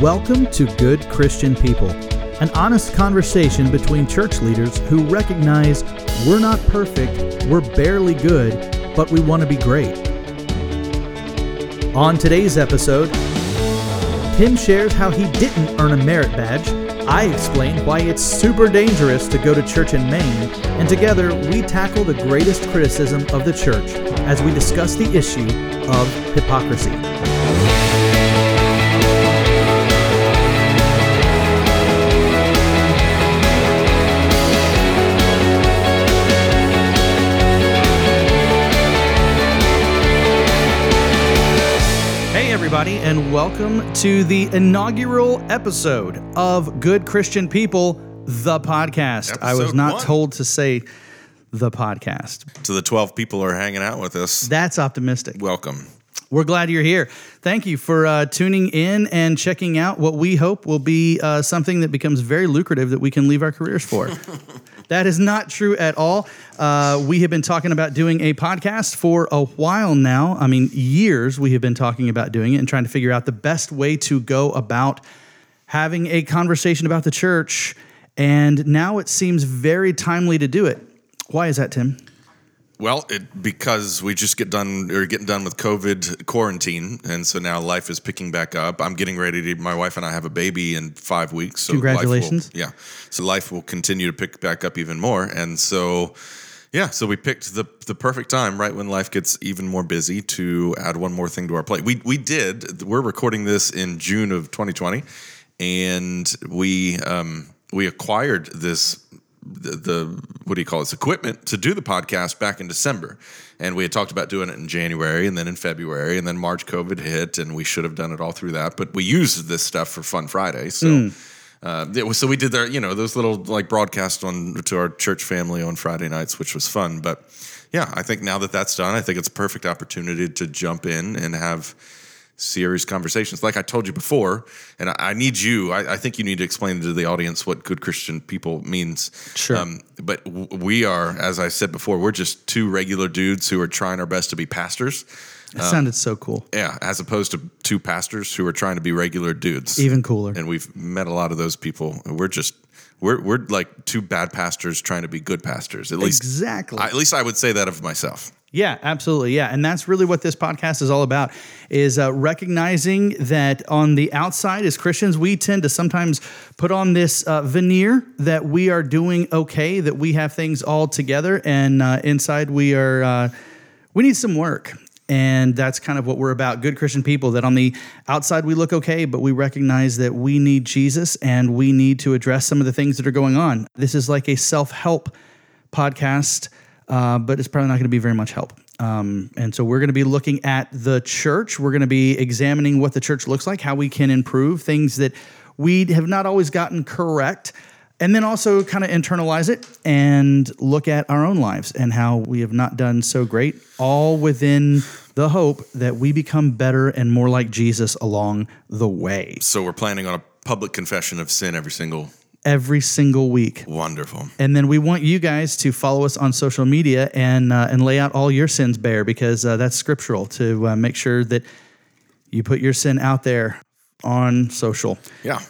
Welcome to Good Christian People, an honest conversation between church leaders who recognize we're not perfect, we're barely good, but we want to be great. On today's episode, Tim shares how he didn't earn a merit badge. I explain why it's super dangerous to go to church in Maine, and together we tackle the greatest criticism of the church as we discuss the issue of hypocrisy. Everybody, and welcome to the inaugural episode of Good Christian People, the podcast. I was not one. told to say the podcast. to the 12 people who are hanging out with us. That's optimistic. Welcome. We're glad you're here. Thank you for uh, tuning in and checking out what we hope will be uh, something that becomes very lucrative that we can leave our careers for. that is not true at all. Uh, we have been talking about doing a podcast for a while now. I mean, years we have been talking about doing it and trying to figure out the best way to go about having a conversation about the church. And now it seems very timely to do it. Why is that, Tim? Well, it, because we just get done or getting done with COVID quarantine, and so now life is picking back up. I'm getting ready to. My wife and I have a baby in five weeks. So life will- Congratulations. yeah, so life will continue to pick back up even more, and so yeah, so we picked the the perfect time, right when life gets even more busy, to add one more thing to our plate. We we did. We're recording this in June of 2020, and we um, we acquired this the, the what do you call this equipment to do the podcast back in December, and we had talked about doing it in January and then in February and then March COVID hit, and we should have done it all through that, but we used this stuff for Fun Friday, so. Uh, it was, so we did their, you know, those little like broadcasts on to our church family on Friday nights, which was fun. But yeah, I think now that that's done, I think it's a perfect opportunity to jump in and have serious conversations. Like I told you before, and I, I need you. I, I think you need to explain to the audience what good Christian people means. Sure. Um, but w- we are, as I said before, we're just two regular dudes who are trying our best to be pastors. That sounded so cool. Yeah, as opposed to two pastors who are trying to be regular dudes. Even cooler. And we've met a lot of those people. We're just we're we're like two bad pastors trying to be good pastors. At least Exactly. I, at least I would say that of myself. Yeah, absolutely. Yeah, and that's really what this podcast is all about: is uh, recognizing that on the outside, as Christians, we tend to sometimes put on this uh, veneer that we are doing okay, that we have things all together, and uh, inside we are uh, we need some work. And that's kind of what we're about. Good Christian people that on the outside we look okay, but we recognize that we need Jesus and we need to address some of the things that are going on. This is like a self help podcast, uh, but it's probably not going to be very much help. Um, and so we're going to be looking at the church. We're going to be examining what the church looks like, how we can improve things that we have not always gotten correct, and then also kind of internalize it and look at our own lives and how we have not done so great, all within the hope that we become better and more like Jesus along the way So we're planning on a public confession of sin every single every single week. wonderful. And then we want you guys to follow us on social media and uh, and lay out all your sins bare because uh, that's scriptural to uh, make sure that you put your sin out there on social. Yeah.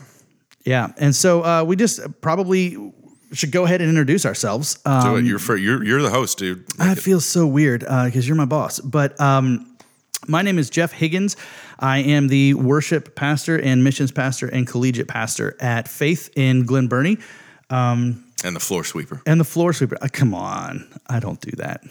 Yeah, and so uh, we just probably should go ahead and introduce ourselves. Um, Do it. You're for, you're you're the host, dude. I feel so weird because you're my boss. But um, my name is Jeff Higgins. I am the worship pastor and missions pastor and collegiate pastor at Faith in Glen Burnie and the floor sweeper. and the floor sweeper. Uh, come on, I don't do that.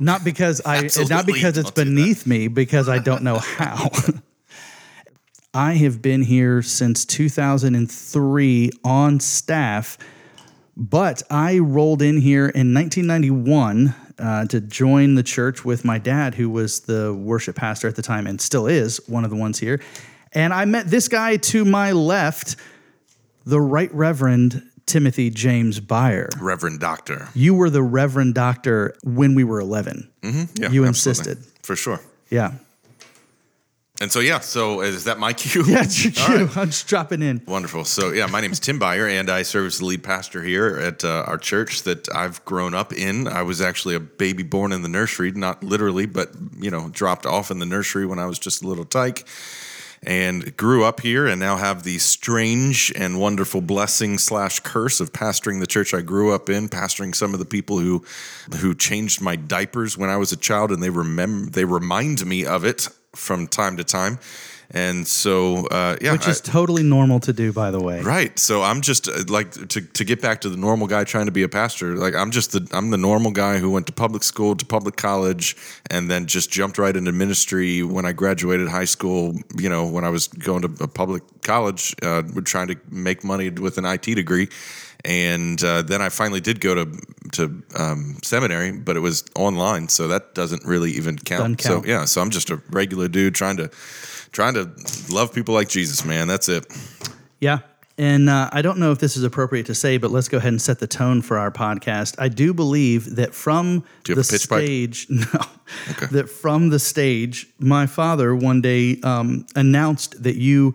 Not because I, not because it's don't do that. beneath me, because I don't know how. I have been here since 2003 on staff, but I rolled in here in 1991 uh, to join the church with my dad, who was the worship pastor at the time and still is one of the ones here. And I met this guy to my left, the Right Reverend Timothy James Byer. Reverend Doctor. You were the Reverend Doctor when we were 11. Yeah, You insisted. For sure. Yeah. And so yeah, so is that my cue? Yeah, it's your cue. right. I'm just dropping in. Wonderful. So yeah, my name is Tim Byer, and I serve as the lead pastor here at uh, our church that I've grown up in. I was actually a baby born in the nursery, not literally, but you know, dropped off in the nursery when I was just a little tyke. and grew up here and now have the strange and wonderful blessing slash curse of pastoring the church I grew up in, pastoring some of the people who who changed my diapers when I was a child, and they remember they remind me of it from time to time. And so, uh, yeah, Which is totally normal to do, by the way. Right. So I'm just uh, like to, to get back to the normal guy trying to be a pastor. Like I'm just the I'm the normal guy who went to public school to public college and then just jumped right into ministry when I graduated high school. You know, when I was going to a public college, uh, trying to make money with an IT degree. And uh, then I finally did go to to um, seminary, but it was online, so that doesn't really even count. Count. So yeah, so I'm just a regular dude trying to trying to love people like Jesus, man. That's it. Yeah. And uh, I don't know if this is appropriate to say, but let's go ahead and set the tone for our podcast. I do believe that from the pitch pipe? stage, no, that from the stage, my father one day um, announced that you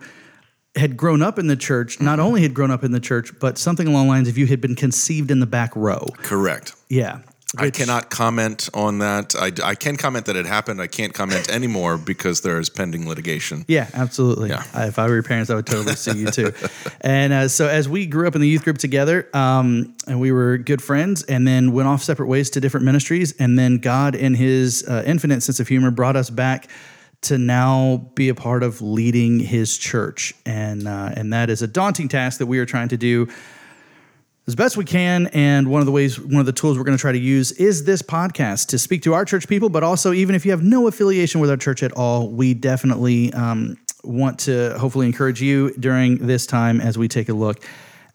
had grown up in the church. Not Mm-hmm. only had grown up in the church, but something along the lines of you had been conceived in the back row. Correct. Yeah. I cannot comment on that. I, I can comment that it happened. I can't comment anymore because there is pending litigation. Yeah, absolutely. Yeah. I- if I were your parents, I would totally sue you too. And uh, so, as we grew up in the youth group together, um, and we were good friends, and then went off separate ways to different ministries, and then God, in His uh, infinite sense of humor, brought us back to now be a part of leading His church, and uh, and that is a daunting task that we are trying to do as best we can. And one of the ways, one of the tools we're going to try to use is this podcast to speak to our church people, but also even if you have no affiliation with our church at all, we definitely um, want to hopefully encourage you during this time as we take a look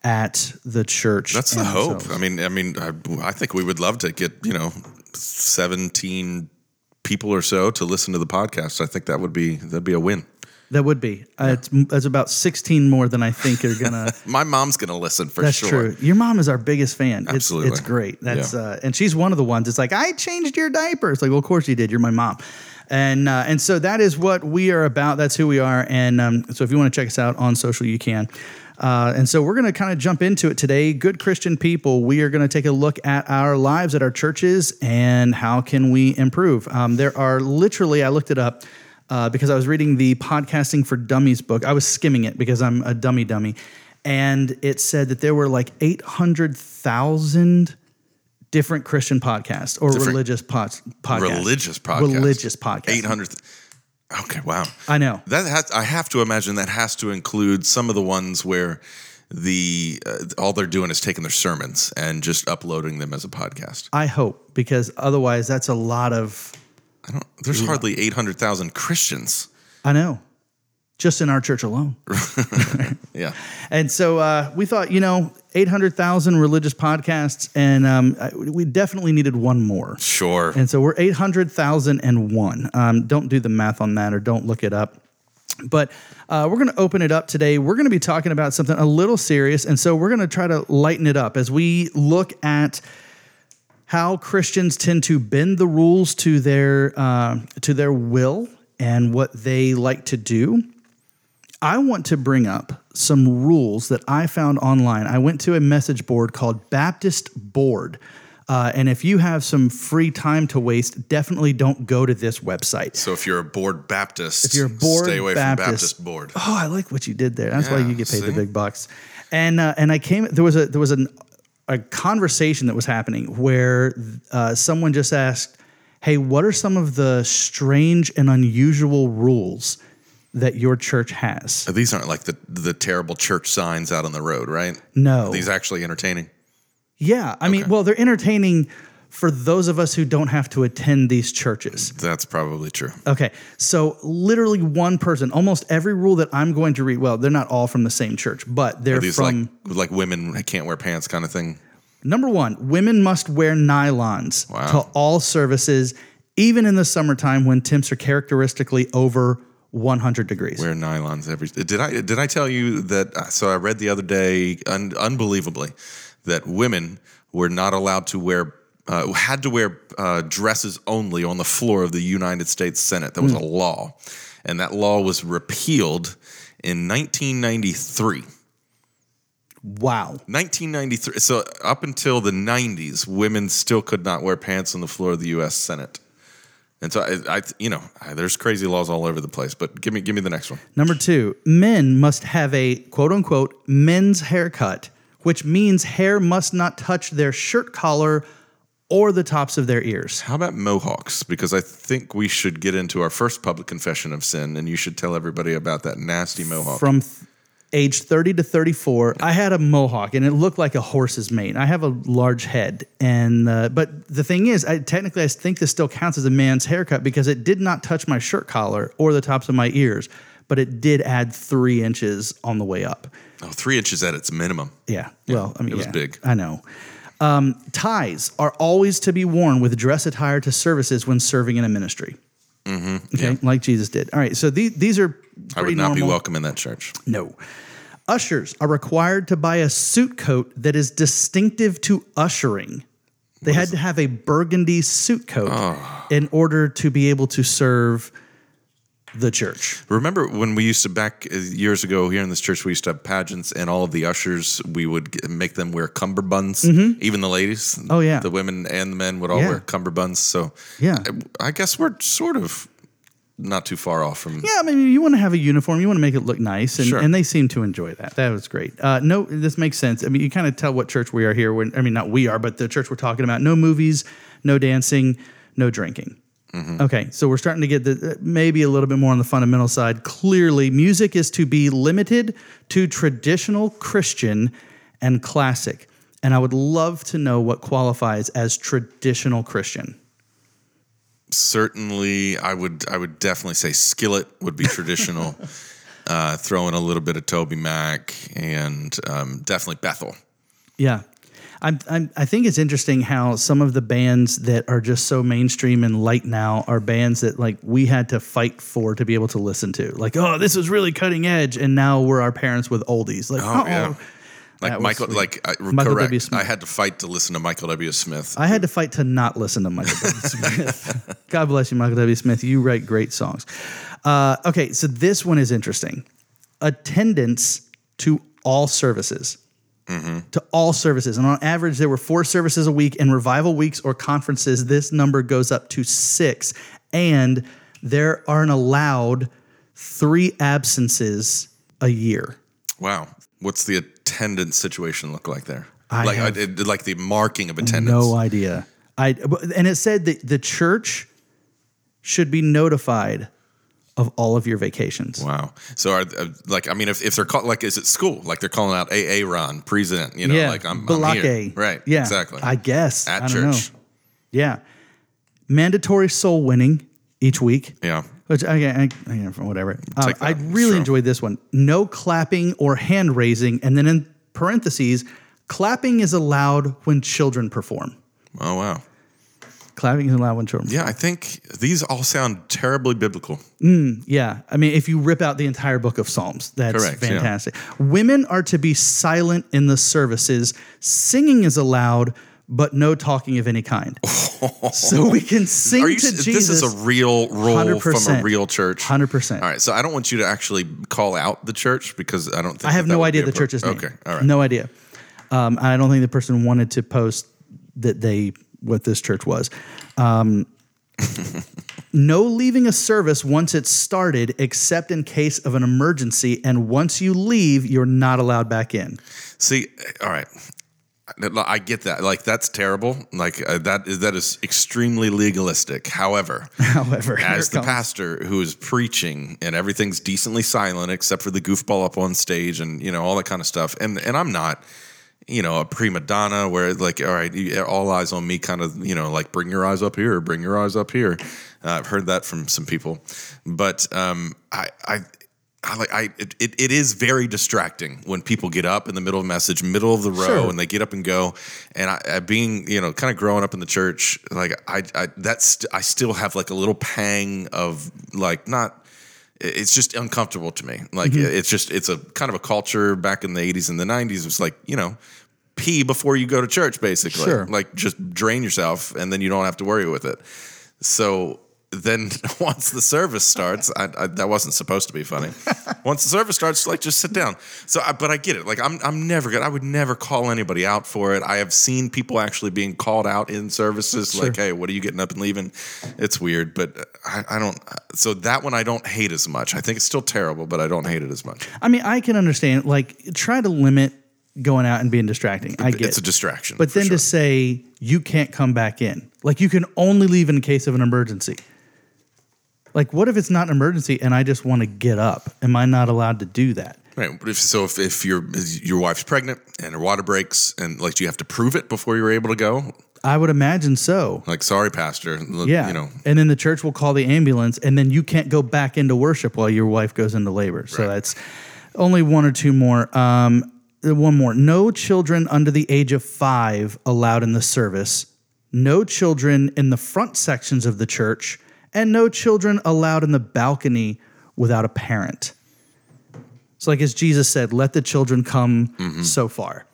at the church. That's the hope. I mean, I mean, I, I think we would love to get you know seventeen people or so to listen to the podcast. I think that would be that'd be a win. That would be. Uh, it's, it's about 16 more than I think are going to. My mom's gonna listen for That's sure. That's true. Your mom is our biggest fan. It's, Absolutely. it's great. That's Yeah. uh, and she's one of the ones. It's like I changed your diaper. It's like, well, of course you did. You're my mom, and uh, and so that is what we are about. That's who we are. And um, so if you want to check us out on social, you can. Uh, and so we're going to kind of jump into it today. Good Christian people, we are going to take a look at our lives at our churches and how can we improve. Um, there are literally, I looked it up uh, because I was reading the Podcasting for Dummies book. I was skimming it because I'm a dummy dummy. And it said that there were like 800,000 different Christian podcasts or Different- religious pod- podcasts. Religious podcast. Religious podcasts. Eight hundred. Okay, wow. I know. That has, I have to imagine that has to include some of the ones where the uh, all they're doing is taking their sermons and just uploading them as a podcast. I hope because otherwise that's a lot of, I don't. There's hardly eight hundred thousand Christians. I know, just in our church alone. Yeah. And so uh, we thought, you know, 800,000 religious podcasts, and um, I- we definitely needed one more. Sure. And so we're 800,001. Um, don't do the math on that or don't look it up. But uh, we're going to open it up today. We're going to be talking about something a little serious. And so we're going to try to lighten it up as we look at how Christians tend to bend the rules to their, uh, to their will and what they like to do. I want to bring up some rules that I found online. I went to a message board called Baptist Board. Uh, and if you have some free time to waste, definitely don't go to this website. so if you're a board Baptist, If you're a board stay away Baptist, from Baptist board. Oh, I like what you did there. That's why you get paid the big bucks. And uh, and I came. There was a there was an, a conversation that was happening where uh, someone just asked, "Hey, what are some of the strange and unusual rules that your church has?" These aren't like the the terrible church signs out on the road, right? No. Are these actually entertaining. Yeah, I mean, well, they're entertaining for those of us who don't have to attend these churches. That's probably true. Okay, so literally one person, almost every rule that I'm going to read, well, they're not all from the same church, but they're from like like women can't wear pants kind of thing? number one, women must wear nylons Wow. to all services, even in the summertime when temps are characteristically over 100 degrees. Wear nylons every. Did I did I tell you that? uh, So I read the other day, un, unbelievably, that women were not allowed to wear. Uh, had to wear uh, dresses only on the floor of the United States Senate. That was a law, and that law was repealed in 1993. Wow. 1993. So up until the 90s, women still could not wear pants on the floor of the U.S. Senate. And so I, I you know, I, there's crazy laws all over the place. But give me, give me the next one. Number two, men must have a quote unquote men's haircut, which means hair must not touch their shirt collar or the tops of their ears. How about mohawks? Because I think we should get into our first public confession of sin, and you should tell everybody about that nasty mohawk. From th- age 30 to 34, I had a mohawk and it looked like a horse's mane. I have a large head. And, uh, but the thing is, I, technically, I think this still counts as a man's haircut because it did not touch my shirt collar or the tops of my ears, but it did add three inches on the way up. oh, three inches at its minimum. Yeah. Well, I mean, it was yeah, big. I know. Um, ties are always to be worn with dress attire to services when serving in a ministry. Mm-hmm. Okay, like Jesus did. All right, so these these are I would not be welcome in that church. No. Ushers are required to buy a suit coat that is distinctive to ushering. They had to have a burgundy suit coat Oh. in order to be able to serve the church. Remember when we used to back years ago here in this church, we used to have pageants, and all of the ushers we would make them wear cummerbunds. Even the ladies, Mm-hmm. Oh, yeah. the women and the men would all Yeah. wear cummerbunds. So Yeah. I, I guess we're sort of not too far off from. Yeah, I mean, you want to have a uniform, you want to make it look nice, and, Sure. and they seem to enjoy that. That was great. Uh, no, this makes sense. I mean, you kind of tell what church we are here. When I mean, not we are, but the church we're talking about. No movies, no dancing, no drinking. Okay, so we're starting to get the maybe a little bit more on the fundamental side. Clearly, music is to be limited to traditional Christian and classic. And I would love to know what qualifies as traditional Christian. Certainly, I would. I would definitely say skillet would be traditional. uh, throw in a little bit of Toby Mac and um, definitely Bethel. Yeah. I'm, I'm, I think it's interesting how some of the bands that are just so mainstream and light now are bands that like we had to fight for to be able to listen to. Like, oh, this was really cutting edge, and now we're our parents with oldies. Like, oh, Oh, yeah. Like Michael, sweet. like I, Michael correct. W. Smith. I had to fight to listen to Michael W. Smith. I had to fight to not listen to Michael W. Smith. God bless you, Michael W. Smith. You write great songs. Uh, okay, so this one is interesting. Attendance to all services. Mm-hmm. To all services. And on average, there were four services a week. In revival weeks or conferences, this number goes up to six. And there aren't allowed three absences a year. Wow. What's the attendance situation look like there? I like I, it- like the marking of attendance. No idea. I and it said that the church should be notified of all of your vacations. Wow. So are uh, like I mean if, if they're called like is it school like they're calling out AA Ron present you know yeah, like I'm, I'm here right Yeah, exactly I guess at I don't church know. Yeah, mandatory soul winning each week. yeah Which I, I, I whatever. That. I really Sure. enjoyed this one. No clapping or hand raising, and then in parentheses, clapping is allowed when children perform. oh wow Clapping is allowed when children. yeah I think these all sound terribly biblical Yeah, I mean, if you rip out the entire book of Psalms, that's Correct, yeah. fantastic. Women are to be silent in the services. Singing is allowed, but no talking of any kind. so we can sing you to Jesus. this is a real rule from a real church 100%. all right so I don't want you to actually call out the church because I don't think I have that that no would idea the church's name. okay all right No idea. Um, I don't think the person wanted to post that they what this church was. Um, no leaving a service once it's started, except in case of an emergency. And once you leave, you're not allowed back in. See, all right. I get that. Like that's terrible. Like uh, that is that is extremely legalistic. However, However, as the pastor who is preaching and everything's decently silent except for the goofball up on stage and you know all that kind of stuff. And and I'm not you know a prima donna where like all right all eyes on me kind of you know like bring your eyes up here bring your eyes up here. Uh, I've heard that from some people, but um, I I. I like I it, it, is very distracting when people get up in the middle of message, middle of the row, Sure. and they get up and go. And I, I being you know kind of growing up in the church, like I I that's I still have like a little pang of like not. It's just uncomfortable to me. Like Mm-hmm. it's just it's a kind of a culture back in the '80s and the '90s. It's like you know, pee before you go to church, basically. Sure. Like just drain yourself, and then you don't have to worry with it. So then once the service starts, I, I, that wasn't supposed to be funny. Once the service starts, like just sit down. So, I, but I get it. Like I'm, I'm never good. I would never call anybody out for it. I have seen people actually being called out in services, like, "Hey, what are you getting up and leaving?" It's weird, but uh, I, I don't. Uh, so that one I don't hate as much. I think it's still terrible, but I don't hate it as much. I mean, I can understand. Like, try to limit going out and being distracting. I get It's a distraction. But then sure. to say you can't come back in, like you can only leave in case of an emergency. Like, what if it's not an emergency and I just want to get up? Am I not allowed to do that? Right. But if so, if, if your your wife's pregnant and her water breaks, and like, do you have to prove it before you're able to go? I would imagine so. Like, sorry, pastor. Yeah. You know, and then the church will call the ambulance, and then you can't go back into worship while your wife goes into labor. So Right. that's only one or two more. Um, one more. No children under the age of five allowed in the service. No children in the front sections of the church, and no children allowed in the balcony without a parent. So, like as Jesus said, let the children come so far.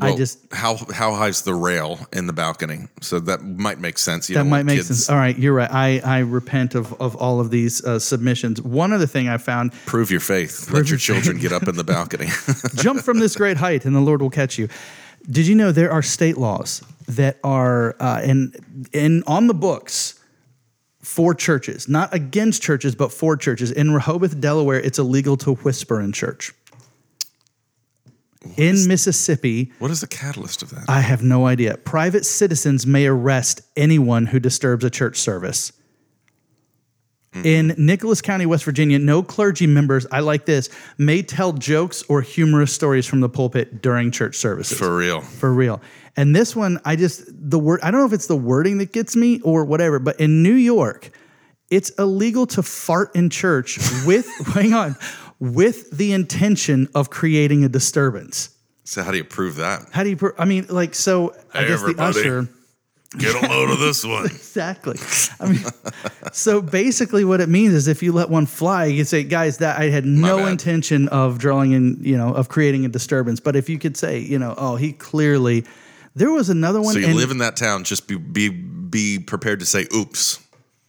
I just how how high's the rail in the balcony? So that might make sense. You That might make kids- sense. All right, you're right. I, I repent of, of all of these uh, submissions. One other thing I found Prove your faith. Let your your children get up in the balcony. jump from this great height and the Lord will catch you. Did you know there are state laws that are uh, in, in, on the books for churches, not against churches, but for churches? In Rehoboth, Delaware, it's illegal to whisper in church. In Mississippi, what is the catalyst of that? I have no idea. Private citizens may arrest anyone who disturbs a church service. Hmm. In Nicholas County, West Virginia, no clergy members, I like this, may tell jokes or humorous stories from the pulpit during church services. For real. For real. And this one, I just, the word, I don't know if it's the wording that gets me or whatever, but in New York, it's illegal to fart in church with, hang on, with the intention of creating a disturbance. So how do you prove that? How do you, pro- I mean, like, so I Hey, guess the everybody. usher, Get a load of this one. exactly. I mean, so basically what it means is if you let one fly, you can say, guys, that I had no bad. intention of drawing in, you know, of creating a disturbance. But if you could say, you know, oh, he clearly, there was another one. So you and- live in that town, just be be be prepared to say oops.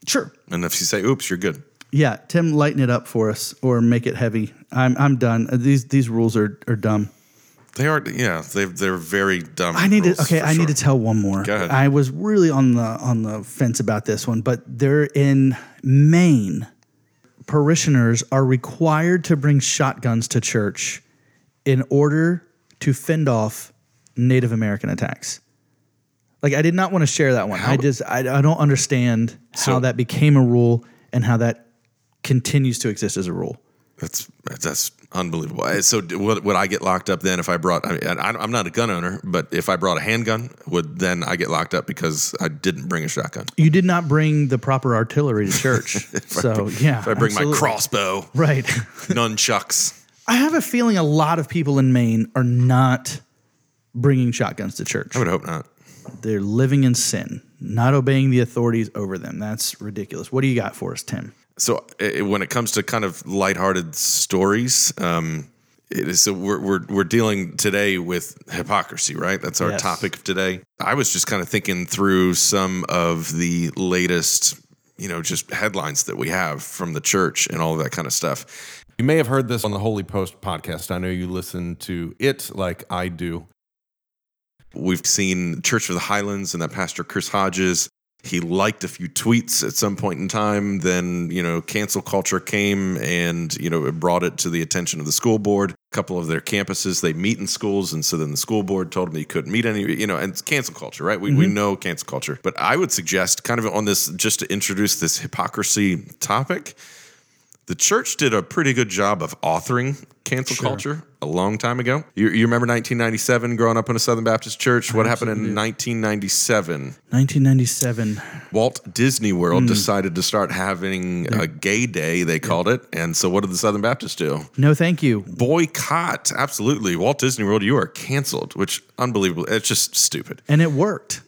Sure. And if you say oops, you're good. Yeah, Tim, lighten it up for us or make it heavy. I'm I'm done. Uh, These these rules are are dumb. They are yeah, they they're very dumb. I need to okay. I need to tell one more. Go ahead. I was really on the on the fence about this one, but they're in Maine. Parishioners are required to bring shotguns to church in order to fend off Native American attacks. Like I did not want to share that one. I just I, I don't understand how that became a rule and how that continues to exist as a rule. That's that's unbelievable. So would, would I get locked up then if I brought? I mean, I, I'm not a gun owner, but if I brought a handgun, would then I get locked up because I didn't bring a shotgun? You did not bring the proper artillery to church. so yeah. If I bring absolutely. my crossbow, Right. nunchucks, I have a feeling a lot of people in Maine are not bringing shotguns to church. I would hope not. They're living in sin, not obeying the authorities over them. That's ridiculous. What do you got for us, Tim? So i when it comes to kind of lighthearted stories, um, it is, so we're, we're we're dealing today with hypocrisy, right? That's our Yes. topic of today. I was just kind of thinking through some of the latest, you know, just headlines that we have from the church and all of that kind of stuff. You may have heard this on the Holy Post podcast. I know you listen to it like I do. We've seen Church of the Highlands and that pastor Chris Hodges. He liked a few tweets at some point in time. Then, you know, cancel culture came and, you know, it brought it to the attention of the school board. A couple of their campuses, they meet in schools. And so then the school board told him he couldn't meet any, you know, and it's cancel culture, right? We, we mm-hmm. know cancel culture. But I would suggest, kind of on this, just to introduce this hypocrisy topic, the church did a pretty good job of authoring cancel culture a long time ago. You, you remember 1997 growing up in a Southern Baptist church? What happened in 1997? 1997. Walt Disney World Hmm. decided to start having a gay day, they called it. And so what did the Southern Baptists do? No, thank you. Boycott. Absolutely. Walt Disney World, you are canceled, which unbelievable. It's just stupid. And it worked.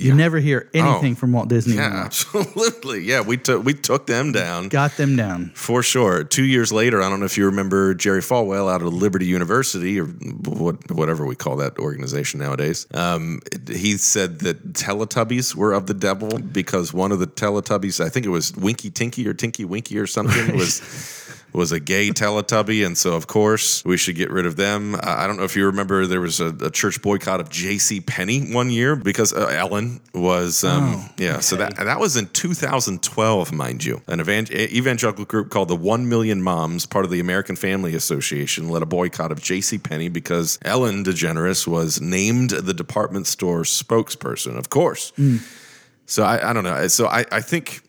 You never hear anything Oh. from Walt Disney. Yeah, anymore. absolutely. Yeah, we took we took them down. Got them down. For sure. Two years later, I don't know if you remember Jerry Falwell out of Liberty University or what, whatever we call that organization nowadays. Um, he said that Teletubbies were of the devil because one of the Teletubbies, I think it was Winky Tinky or Tinky Winky or something, was was a gay Teletubby, and so of course we should get rid of them. Uh, I don't know if you remember there was a, a church boycott of J.C. Penney one year because uh, Ellen was um, yeah. So that that was in 2012, mind you. An evan- evangelical group called the One Million Moms, part of the American Family Association, led a boycott of J.C. Penney because Ellen DeGeneres was named the department store spokesperson. Of course. So I, I don't know. So I, I think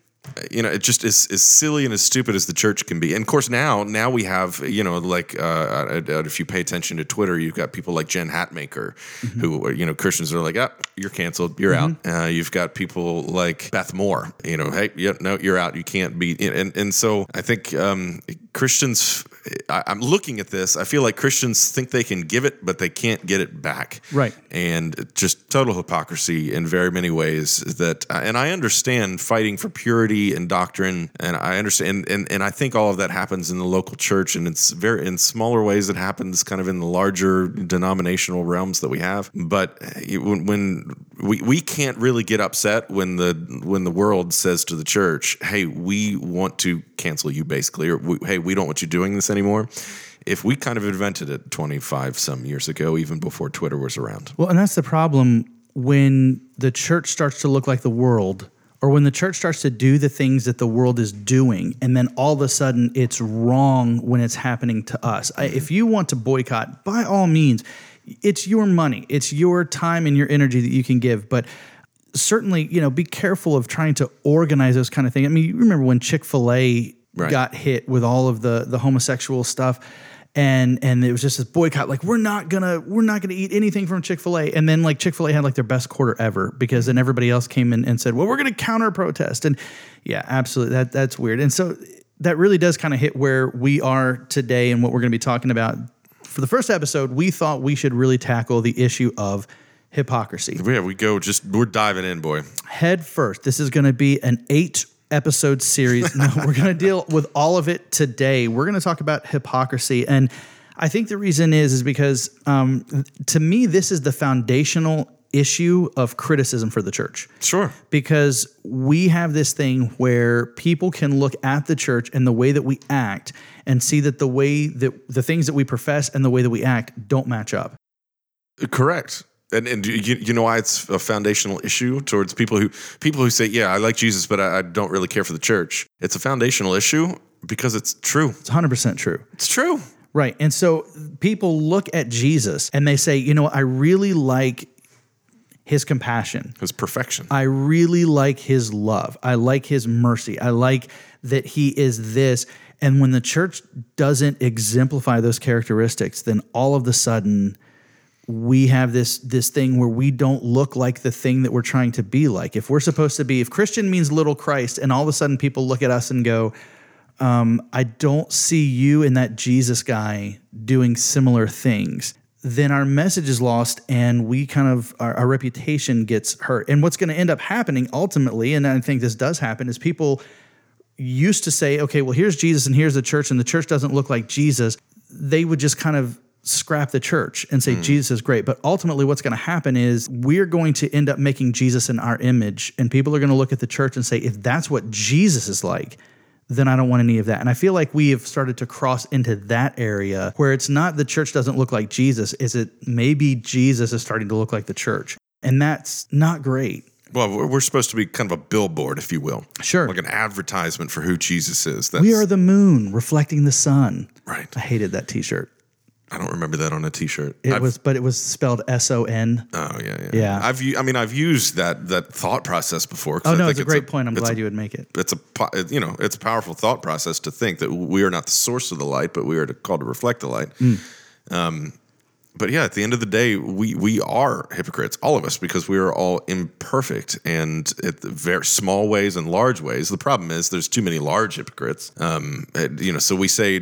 you know it just is as silly and as stupid as the church can be. And of course now now we have you know like uh, if you pay attention to Twitter, you've got people like Jen Hatmaker, who are, you know Christians are like, ah, you're canceled, you're out. Uh, you've got people like Beth Moore, you know, hey, yeah, no, you're out, you can't be. And and so I think um, Christians. I, I'm looking at this. I feel like Christians think they can give it, but they can't get it back Right. and just total hypocrisy in very many ways that uh, and i understand fighting for purity and doctrine and i understand and, and i think all of that happens in the local church and it's very in smaller ways it happens kind of in the larger denominational realms that we have but it- when, when we, we can't really get upset when the when the world says to the church hey we want to cancel you basically or hey we don't want you doing this anymore if we kind of invented it 25 some years ago even before twitter was around Well, and that's the problem when the church starts to look like the world, or when the church starts to do the things that the world is doing, and then all of a sudden it's wrong when it's happening to us. I, if you want to boycott, by all means, it's your money, it's your time and your energy that you can give, but. Certainly, you know, be careful of trying to organize those kind of things. I mean, you remember when Chick Fil A Right. got hit with all of the the homosexual stuff, and and it was just this boycott. Like we're not gonna we're not gonna eat anything from Chick Fil A. And then like Chick Fil A had like their best quarter ever because then everybody else came in and said, well, we're gonna counter protest. And yeah, absolutely, that that's weird. And so that really does kind of hit where we are today and what we're gonna be talking about. For the first episode, we thought we should really tackle the issue of hypocrisy Yeah, we go just we're diving in, boy. head first. This is going to be an eight episode series. No, we're going to deal with all of it today. We're going to talk about hypocrisy. And I think the reason is, is because um, to me, this is the foundational issue of criticism for the church Sure. because we have this thing where people can look at the church and the way that we act and see that the way that the things that we profess and the way that we act don't match up. Correct. And and you, you know why it's a foundational issue towards people who people who say, yeah, I like Jesus, but I, I don't really care for the church. It's a foundational issue because it's true. It's 100% true. It's true. Right. And so people look at Jesus and they say, you know, I really like his compassion. his perfection. I really like his love. I like his mercy. I like that he is this. And when the church doesn't exemplify those characteristics, then all of the sudden we have this this thing where we don't look like the thing that we're trying to be like. If we're supposed to be, if Christian means little Christ, and all of a sudden people look at us and go, um, I don't see you and that Jesus guy doing similar things, then our message is lost and we kind of, our, our reputation gets hurt. And what's going to end up happening ultimately, and I think this does happen, is people used to say, okay, well, here's Jesus and here's the church, and the church doesn't look like Jesus. They would just kind of scrap the church and say hmm. Jesus is great. But ultimately, what's going to happen is we're going to end up making Jesus in our image, and people are going to look at the church and say, if that's what Jesus is like, then I don't want any of that. And I feel like we have started to cross into that area where it's not the church doesn't look like Jesus, is it maybe Jesus is starting to look like the church? And that's not great. Well, we're supposed to be kind of a billboard, if you will. Sure. Like an advertisement for who Jesus is. That's, We are the moon reflecting the sun. right. I hated that t-shirt. I don't remember that on a T-shirt. It I've- was, but it was spelled S O N. Oh yeah, yeah. Yeah. I've I mean I've used that that thought process before. Oh I no, think it's a great point. I'm glad a- you would make it. It's a po- you know it's a powerful thought process to think that we are not the source of the light, but we are to, called to reflect the light. Mm. Um, but yeah, at the end of the day, we we are hypocrites, all of us, because we are all imperfect, and at the very small ways and large ways. The problem is there's too many large hypocrites. Um, you know, so we say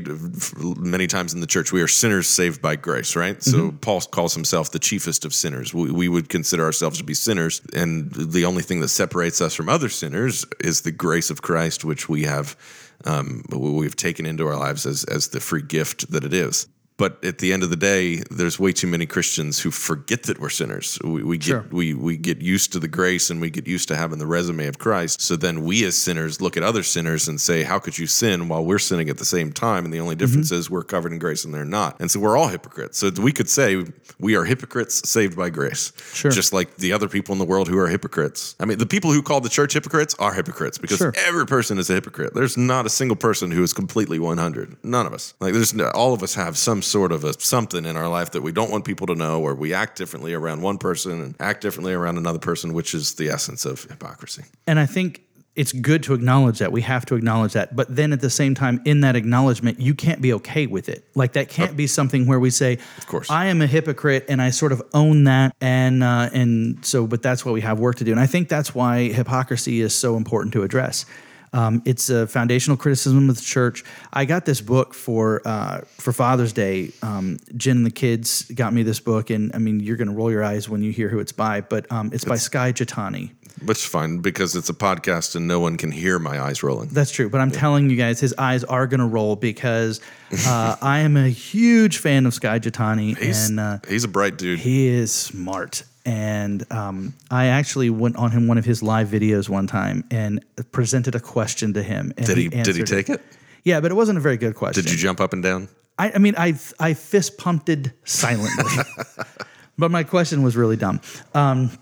many times in the church we are sinners saved by grace, right? So Paul calls himself the chiefest of sinners. We, we would consider ourselves to be sinners, and the only thing that separates us from other sinners is the grace of Christ, which we have um, we have taken into our lives as as the free gift that it is. But at the end of the day, there's way too many Christians who forget that we're sinners. We, we get Sure. we we get used to the grace and we get used to having the resume of Christ. So then we as sinners look at other sinners and say, "How could you sin while we're sinning at the same time?" And the only difference mm-hmm. is we're covered in grace and they're not. And so we're all hypocrites. So we could say we are hypocrites saved by grace. Sure. Just like the other people in the world who are hypocrites. I mean, the people who call the church hypocrites are hypocrites because Sure. every person is a hypocrite. There's not a single person who is completely 100. None of us. Like there's no, all of us have some sort of a something in our life that we don't want people to know or we act differently around one person and act differently around another person, which is the essence of hypocrisy. And I think it's good to acknowledge that. We have to acknowledge that. But then at the same time, in that acknowledgement, you can't be okay with it. Like that can't be something where we say, "Of course. I am a hypocrite," and I sort of own that. And uh, and so, but that's what we have work to do. And I think that's why hypocrisy is so important to address. Um, it's a foundational criticism of the church. I got this book for uh, for Father's Day. Um, Jen and the kids got me this book, and I mean, you're going to roll your eyes when you hear who it's by, but um, it's by Skye Jethani. Which is fine because it's a podcast and no one can hear my eyes rolling. That's true, but I'm telling you guys, his eyes are going to roll because uh, I am a huge fan of Skye Jethani, He's, and uh, he's a bright dude. he is smart. And um, I actually went on him one of his live videos one time and presented a question to him. And Did he did he take it? Yeah, but it wasn't a very good question. Did you jump up and down? I, I mean, I I fist pumped silently, but my question was really dumb. Um,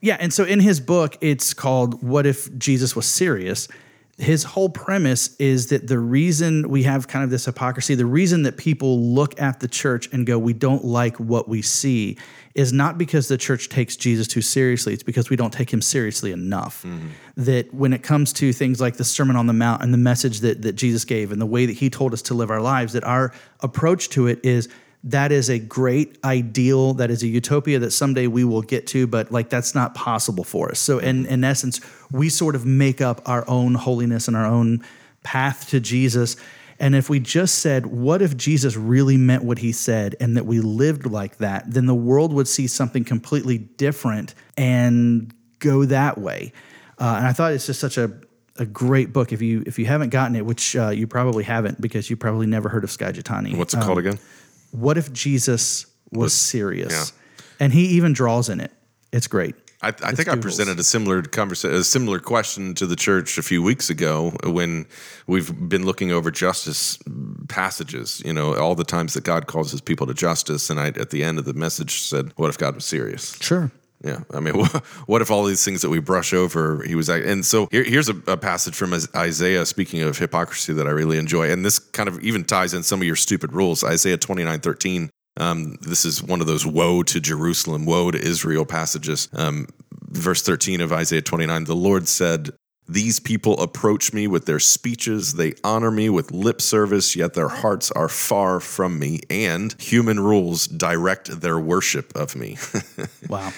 yeah, and so in his book, it's called "What If Jesus Was Serious." His whole premise is that the reason we have kind of this hypocrisy, the reason that people look at the church and go, "We don't like what we see," is not because the church takes Jesus too seriously. It's because we don't take him seriously enough. Mm-hmm. That when it comes to things like the Sermon on the Mount and the message that that Jesus gave and the way that he told us to live our lives, that our approach to it is that is a great ideal that is a utopia that someday we will get to but like that's not possible for us. So in in essence we sort of make up our own holiness and our own path to jesus. And if we just said what if jesus really meant what he said and that we lived like that then the world would see something completely different and go that way. Uh, and i thought it's just such a a great book. If you if you haven't gotten it which uh, you probably haven't because you probably never heard of Skye Jethani. What's it called again? What if Jesus was, serious? yeah. And he even draws in it. It's great. I, I think I presented a similar conversation, a similar question to the church a few weeks ago when we've been looking over justice passages. You know, all the times that God calls His people to justice, and I at the end of the message said, "What if God was serious?" Sure. Yeah, I mean, what if all these things that we brush over, he was, and so here, here's a, a passage from Isaiah speaking of hypocrisy that I really enjoy, and this kind of even ties in some of your stupid rules. Isaiah twenty nine thirteen. Um, this is one of those woe to Jerusalem, woe to Israel passages. Um, verse 13 of Isaiah 29 The Lord said, These people approach me with their speeches, they honor me with lip service, yet their hearts are far from me, and human rules direct their worship of me. Wow.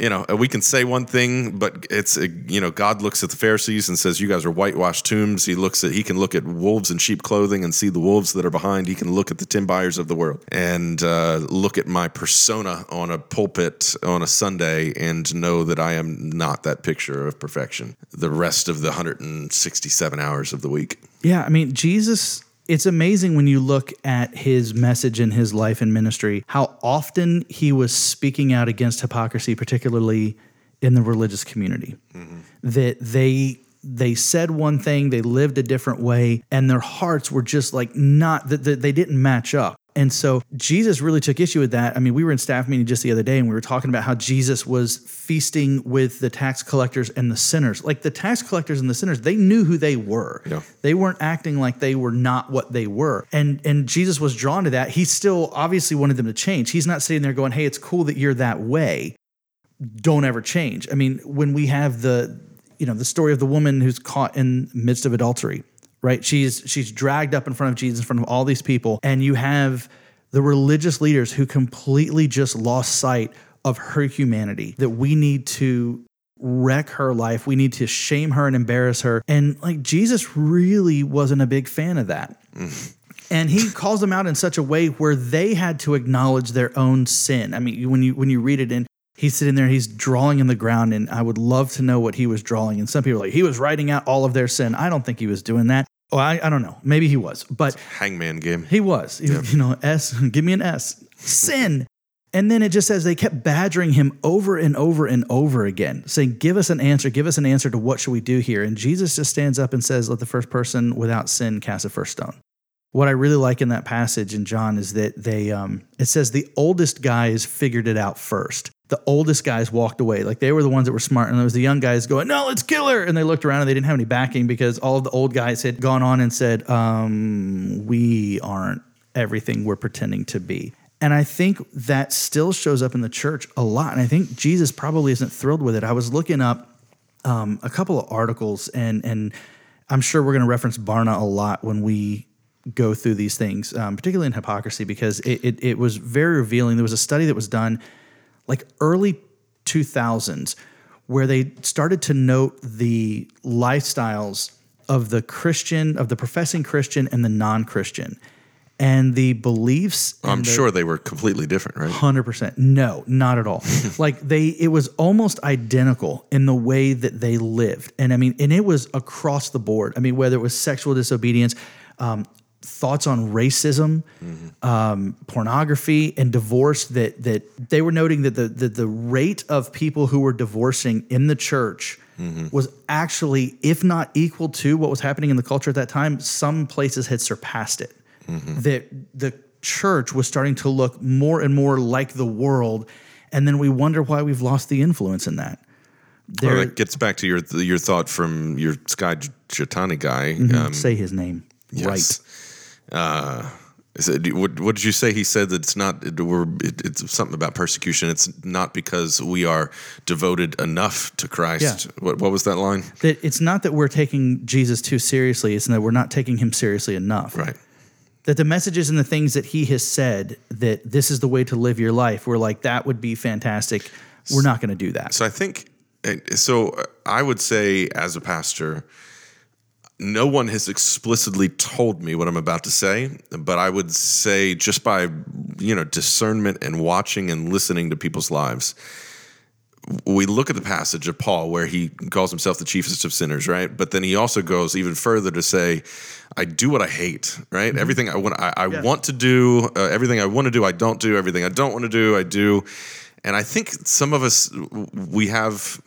You know, we can say one thing, but it's you know, God looks at the Pharisees and says, "You guys are whitewashed tombs." He looks at he can look at wolves in sheep clothing and see the wolves that are behind. He can look at the Tim Byers of the world and uh, look at my persona on a pulpit on a Sunday and know that I am not that picture of perfection. The rest of the 167 hours of the week. Yeah. I mean, Jesus, it's amazing when you look at his message and his life and ministry, how often he was speaking out against hypocrisy, particularly in the religious community. Mm-hmm. That they they said one thing, they lived a different way, and their hearts were just like not that that they didn't match up. And so Jesus really took issue with that. I mean, we were in staff meeting just the other day and we were talking about how Jesus was feasting with the tax collectors and the sinners. Like the tax collectors and the sinners, they knew who they were. Yeah. They weren't acting like they were not what they were. And and Jesus was drawn to that. He still obviously wanted them to change. He's not sitting there going, "Hey, it's cool that you're that way. Don't ever change." I mean, when we have the you know, the story of the woman who's caught in the midst of adultery, right? She's she's dragged up in front of Jesus in front of all these people and you have the religious leaders who completely just lost sight of her humanity that we need to wreck her life. We need to shame her and embarrass her. And like Jesus really wasn't a big fan of that. Mm. And he calls them out in such a way where they had to acknowledge their own sin. I mean, when you when you read it in he's sitting there, he's drawing in the ground, and I would love to know what he was drawing. And some people are like, he was writing out all of their sin. I don't think he was doing that. Oh, I, I don't know. Maybe he was, but Hangman game. he was. He- You know, S, give me an S. Sin. And then it just says they kept badgering him over and over and over again, saying, Give us an answer, give us an answer to what should we do here. And Jesus just stands up and says, Let the first person without sin cast the first stone. What I really like in that passage in John is that they um, it says the oldest guys figured it out first. The oldest guys walked away. Like they were the ones that were smart. And there was the young guys going, No, let's kill her. And they looked around and they didn't have any backing because all the old guys had gone on and said, um, we aren't everything we're pretending to be. And I think that still shows up in the church a lot. And I think Jesus probably isn't thrilled with it. I was looking up um, a couple of articles, and and I'm sure we're going to reference Barna a lot when we go through these things, um, particularly in hypocrisy, because it, it it was very revealing. There was a study that was done like early 2000s where they started to note the lifestyles of the Christian, of the professing Christian and the non-Christian. And the beliefs I'm and the- sure they were completely different, right? Hundred percent. No, not at all. like they, it was almost identical in the way that they lived, and I mean, and it was across the board. I mean, whether it was sexual disobedience, um, thoughts on racism, um, pornography, and divorce. That that they were noting that the the, the rate of people who were divorcing in the church. Was actually, if not equal to what was happening in the culture at that time, some places had surpassed it that the church was starting to look more and more like the world, and then we wonder why we've lost the influence in that. Well, There, that gets back to your your thought from your Skye Jethani guy. Mm-hmm. Um, say his name yes. right. Uh, is it, what, what did you say? He said that it's not. It, we're, it, it's something about persecution. It's not because we are devoted enough to Christ. Yeah. What, what was that line? That it's not that we're taking Jesus too seriously; it's that we're not taking him seriously enough. Right. That the messages and the things that he has said that this is the way to live your life, we're like that would be fantastic. We're not going to do that. So I think. So I would say, as a pastor, no one has explicitly told me what I'm about to say, but I would say just by you know discernment and watching and listening to people's lives, we look at the passage of Paul where he calls himself the chiefest of sinners, right? But then he also goes even further to say, "I do what I hate." Right? Everything I want, I, I want to do. Uh, everything I want to do, I don't do. Everything I don't want to do, I do. And I think some of us, we have,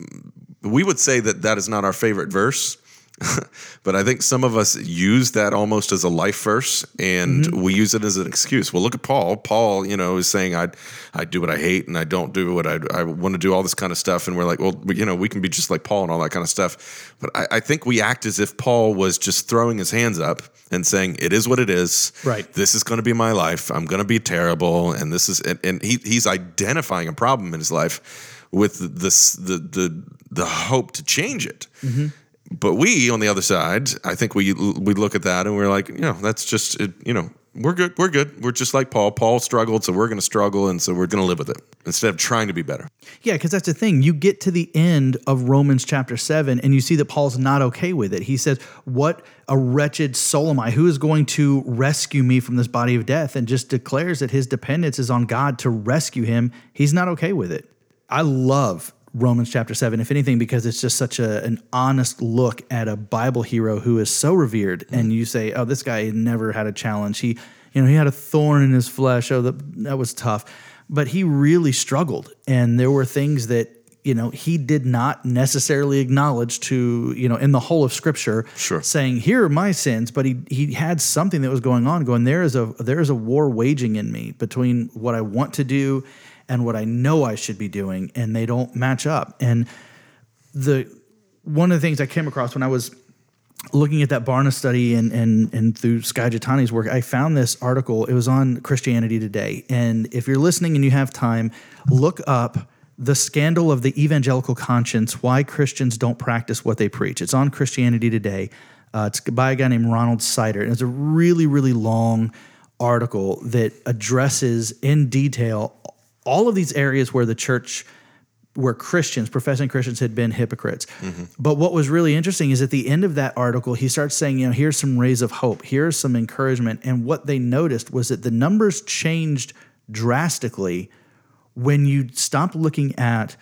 we would say that that is not our favorite verse. but I think some of us use that almost as a life verse, and mm-hmm. we use it as an excuse. Well, look at Paul. Paul, you know, is saying I, I do what I hate, and I don't do what I, I want to do. All this kind of stuff, and we're like, well, you know, we can be just like Paul and all that kind of stuff. But I, I think we act as if Paul was just throwing his hands up and saying, "It is what it is. Right. This is going to be my life. I'm going to be terrible." And this is, and, and he he's identifying a problem in his life with this the the the hope to change it. Mm-hmm. But we, on the other side, I think we we look at that and we're like, you know, that's just it, you know, we're good, we're good, we're just like Paul. Paul struggled, so we're going to struggle, and so we're going to live with it instead of trying to be better. Yeah, because that's the thing. You get to the end of Romans chapter 7 and you see that Paul's not okay with it. He says, What a wretched soul am I? Who is going to rescue me from this body of death? And just declares that his dependence is on God to rescue him. He's not okay with it. I love Romans chapter 7, if anything, because it's just such a, an honest look at a Bible hero who is so revered. Mm-hmm. And you say, Oh, this guy never had a challenge. He, you know, he had a thorn in his flesh. Oh, that, that was tough. But he really struggled. And there were things that, you know, he did not necessarily acknowledge to, you know, in the whole of scripture, Sure. saying, Here are my sins. But he he had something that was going on, going, There is a there is a war waging in me between what I want to do and what I know I should be doing, and they don't match up. And the one of the things I came across when I was looking at that Barna study and and and through Skye Jethani's work, I found this article. It was on Christianity Today, and if you're listening and you have time, look up the scandal of the evangelical conscience: why Christians don't practice what they preach. It's on Christianity Today. Uh, it's by a guy named Ronald Sider, and it's a really really long article that addresses in detail all of these areas where the church where Christians, professing Christians, had been hypocrites. Mm-hmm. But what was really interesting is at the end of that article, he starts saying, you know, here's some rays of hope, here's some encouragement. And what they noticed was that the numbers changed drastically when you stopped looking at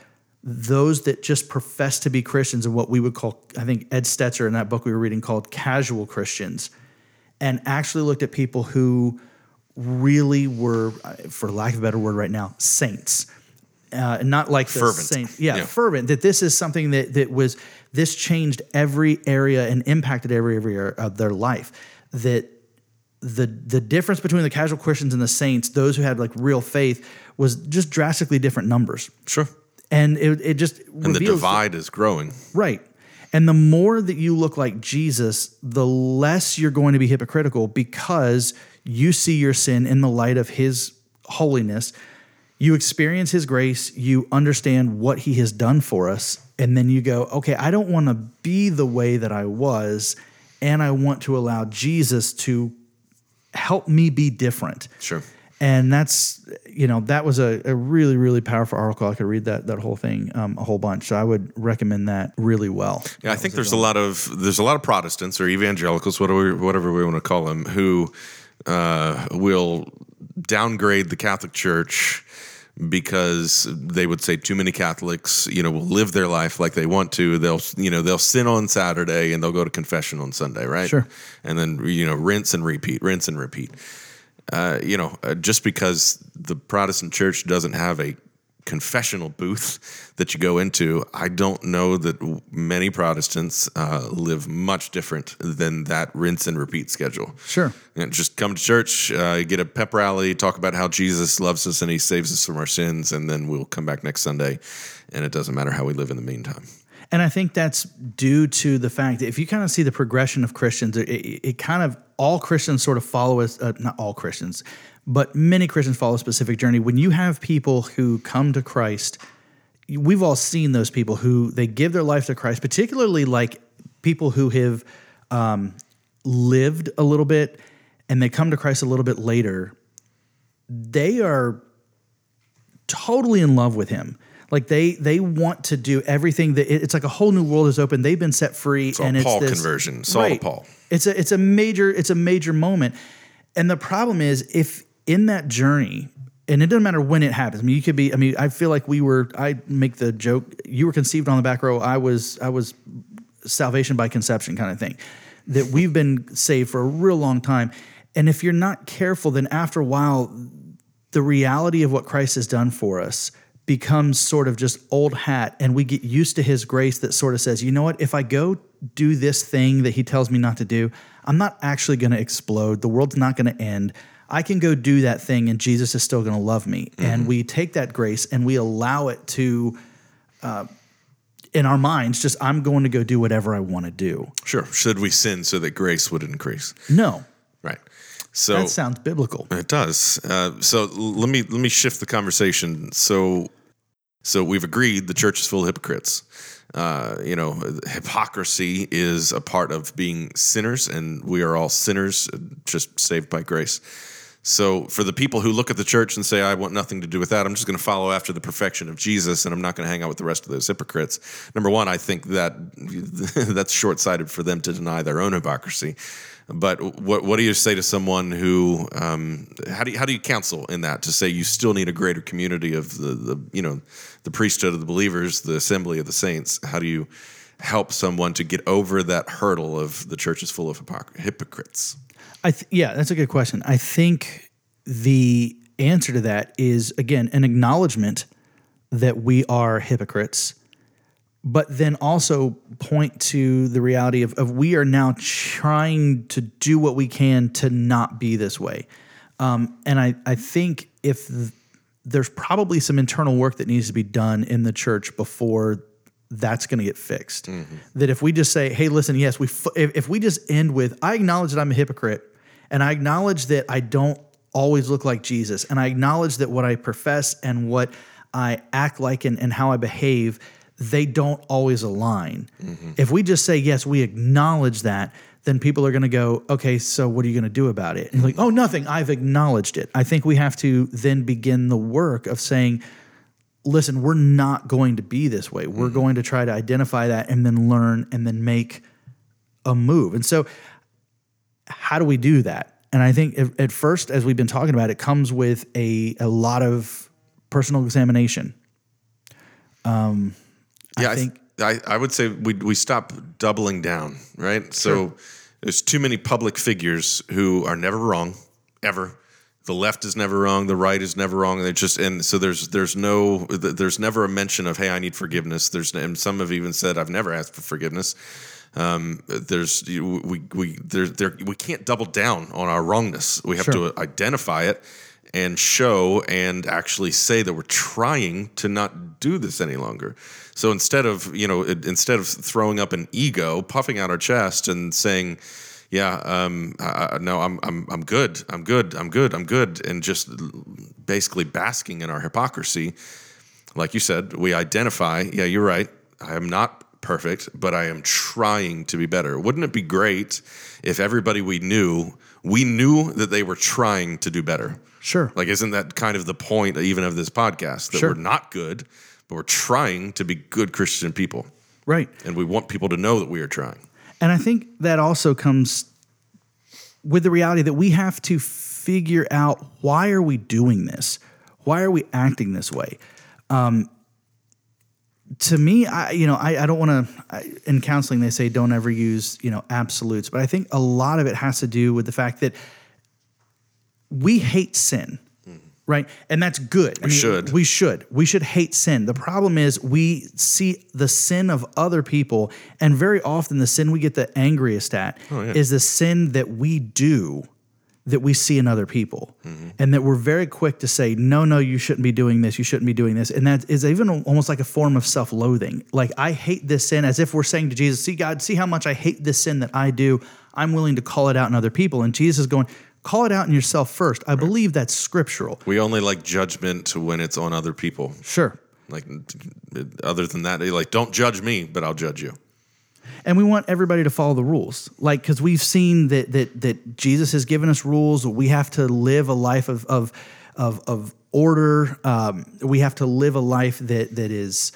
those that just profess to be Christians and what we would call, I think Ed Stetzer in that book we were reading called casual Christians, and actually looked at people who really were, for lack of a better word right now, saints. Uh, not like the Fervent. saint, yeah, Yeah. fervent. That this is something that that was this changed every area and impacted every area of their life. That the the difference between the casual Christians and the saints, those who had like real faith, was just drastically different numbers, Sure. and it it just And the divide is growing. Right. And the more that you look like Jesus, the less you're going to be hypocritical because you see your sin in the light of his holiness. You experience his grace, you understand what he has done for us, and then you go, okay, I don't want to be the way that I was, and I want to allow Jesus to help me be different. Sure. And that's, you know, that was a, a really, really powerful article. I could read that that whole thing um, a whole bunch. So I would recommend that really well. Yeah, I think there's a lot of there's a lot of Protestants or evangelicals, whatever whatever we want to call them, who uh, will downgrade the Catholic Church because they would say too many Catholics, you know, will live their life like they want to. They'll you know they'll sin on Saturday and they'll go to confession on Sunday, right? Sure. And then you know rinse and repeat, rinse and repeat. Uh, you know, uh, just because the Protestant church doesn't have a confessional booth that you go into, I don't know that many Protestants uh, live much different than that rinse and repeat schedule. Sure. And just come to church, uh, get a pep rally, talk about how Jesus loves us and he saves us from our sins, and then we'll come back next Sunday, and it doesn't matter how we live in the meantime. And I think that's due to the fact that if you kind of see the progression of Christians, it, it, it kind of all Christians sort of follow us, uh, not all Christians, but many Christians follow a specific journey. When you have people who come to Christ, we've all seen those people who they give their life to Christ, particularly like people who have um, lived a little bit and they come to Christ a little bit later. They are totally in love with him. Like they they want to do everything that it's like a whole new world is open. They've been set free, all and it's Paul this, conversion, Saul to Paul. It's a it's a major it's a major moment, and the problem is if in that journey, and it doesn't matter when it happens. I mean, you could be. I mean, I feel like we were. I make the joke. You were conceived on the back row. I was. I was salvation by conception kind of thing. That we've been saved for a real long time, and if you're not careful, then after a while, the reality of what Christ has done for us becomes sort of just old hat and we get used to his grace that sort of says, you know what, if I go do this thing that he tells me not to do, I'm not actually going to explode. The world's not going to end. I can go do that thing and Jesus is still going to love me. And we take that grace and we allow it to, uh, in our minds, just I'm going to go do whatever I want to do. Sure. Should we sin so that grace would increase? No, Right. So that sounds biblical. It does. Uh, so let me let me shift the conversation. So so we've agreed the church is full of hypocrites. Uh, you know, hypocrisy is a part of being sinners, and we are all sinners, uh, just saved by grace. So, for the people who look at the church and say, I want nothing to do with that, I'm just going to follow after the perfection of Jesus and I'm not going to hang out with the rest of those hypocrites. Number one, I think that that's short sighted for them to deny their own hypocrisy. But what, what do you say to someone who, um, how, do you, how do you counsel in that to say you still need a greater community of the, the, you know, the priesthood of the believers, the assembly of the saints? How do you help someone to get over that hurdle of the church is full of hypocr- hypocrites? I th- yeah, that's a good question. I think the answer to that is again an acknowledgement that we are hypocrites, but then also point to the reality of, of we are now trying to do what we can to not be this way. Um, and I, I think if th- there's probably some internal work that needs to be done in the church before that's going to get fixed. That if we just say, "Hey, listen, yes, we," f- if, if we just end with, "I acknowledge that I'm a hypocrite, and I acknowledge that I don't always look like Jesus, and I acknowledge that what I profess and what I act like and, and how I behave, they don't always align." Mm-hmm. If we just say, "Yes, we acknowledge that," then people are going to go, "Okay, so what are you going to do about it?" And like, "Oh, nothing. I've acknowledged it." I think we have to then begin the work of saying listen, we're not going to be this way. We're mm-hmm. going to try to identify that and then learn and then make a move. And so, how do we do that? And I think at, at first, as we've been talking about, it comes with a, a lot of personal examination. Um, yeah, I, think- I, I would say we we stop doubling down, right? So there's too many public figures who are never wrong, ever. The left is never wrong. The right is never wrong. They just and so there's there's no there's never a mention of hey I need forgiveness. There's and some have even said I've never asked for forgiveness. Um, there's we we there there we can't double down on our wrongness. We have Sure. to identify it and show and actually say that we're trying to not do this any longer. So instead of you know it, instead of throwing up an ego, puffing out our chest and saying, "Yeah, um, I, I- no, I'm I'm I'm good, I'm good, I'm good, I'm good," and just basically basking in our hypocrisy, like you said, we identify. Yeah, you're right. I am not perfect, but I am trying to be better. Wouldn't it be great if everybody we knew, we knew that they were trying to do better? Sure. Like, isn't that kind of the point even of this podcast that Sure. we're not good, but we're trying to be good Christian people, right. and we want people to know that we are trying. And I think that also comes with the reality that we have to figure out why are we doing this? Why are we acting this way? Um, to me, I you know I, I don't want to. In counseling, they say don't ever use you know absolutes, but I think a lot of it has to do with the fact that we hate sin, mm-hmm. right? And that's good. We should. We should. We should hate sin. The problem is we see the sin of other people, and very often the sin we get the angriest at oh, is the sin that we do that we see in other people. Mm-hmm. And that we're very quick to say, no, no, you shouldn't be doing this. You shouldn't be doing this. And that is even almost like a form of self loathing. Like, I hate this sin as if we're saying to Jesus, see, God, see how much I hate this sin that I do. I'm willing to call it out in other people. And Jesus is going, call it out in yourself first. I believe that's scriptural. We only like judgment when it's on other people. Sure. Like, other than that, like, don't judge me, but I'll judge you. And we want everybody to follow the rules. Like because we've seen that that that jesus has given us rules. We have to live a life of of of, of order. Um, we have to live a life that that is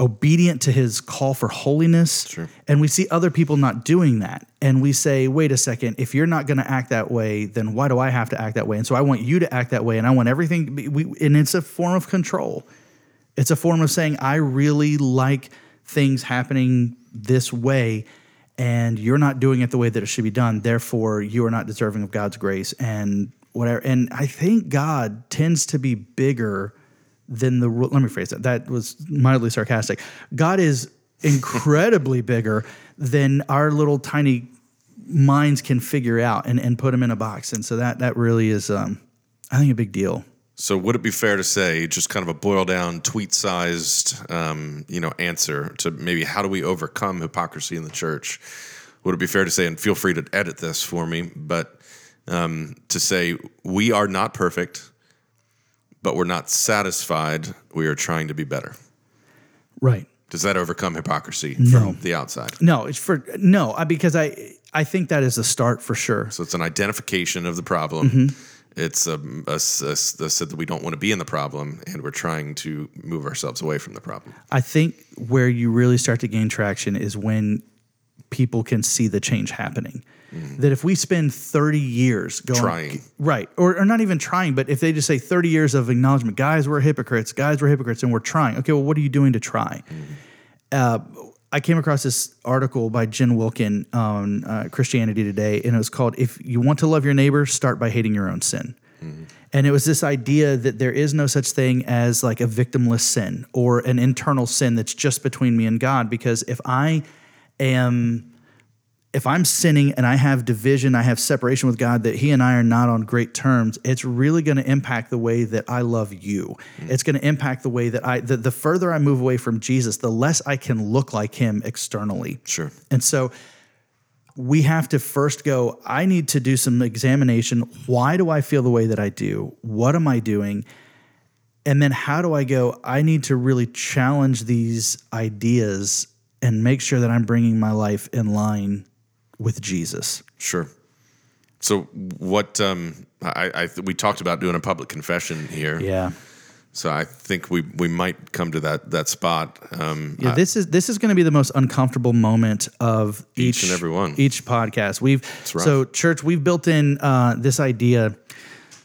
obedient to his call for holiness. Sure. and we see other people not doing that. And we say wait a second. If you're not going to act that way then why do i have to act that way? And so i want you to act that way and i want everything be, we, and it's a form of control. It's a form of saying, I really like things happening this way, and you're not doing it the way that it should be done. Therefore, you are not deserving of God's grace and whatever. And I think God tends to be bigger than the. Let me phrase that. That was mildly sarcastic. God is incredibly bigger than our little tiny minds can figure out and, and put them in a box. And so that that really is, um, I think, a big deal. So would it be fair to say, just kind of a boil down, tweet sized, um, you know, answer to maybe how do we overcome hypocrisy in the church? Would it be fair to say, and feel free to edit this for me, but um, to say we are not perfect, but we're not satisfied. We are trying to be better. Right. Does that overcome hypocrisy No. from the outside? No, it's for no, because I I think that is the start for sure. So it's an identification of the problem. Mm-hmm. It's a, a, a, a said that we don't want to be in the problem, and we're trying to move ourselves away from the problem. I think where you really start to gain traction is when people can see the change happening. That if we spend 30 years going Trying. right, or, or not even trying, but if they just say 30 years of acknowledgement, guys, we're hypocrites, guys, we're hypocrites, and we're trying. Okay, well, what are you doing to try? Uh, I came across this article by Jen Wilkin on uh, Christianity Today, and it was called "If You Want to Love Your Neighbor, Start by Hating Your Own Sin." And it was this idea that there is no such thing as like a victimless sin or an internal sin that's just between me and God. Because if I am, if I'm sinning and I have division, I have separation with God, that He and I are not on great terms, it's really going to impact the way that I love you. Mm. It's going to impact the way that I, the, the further I move away from Jesus, the less I can look like Him externally. Sure. And so we have to first go, I need to do some examination. Why do I feel the way that I do? What am I doing? And then how do I go, I need to really challenge these ideas and make sure that I'm bringing my life in line with Jesus. Sure. So what um, I, I we talked about doing a public confession here. Yeah. So I think we we might come to that that spot. Um, Yeah, this is this is going to be the most uncomfortable moment of Each each, and every one. Each podcast, we've so church, we've built in uh, this idea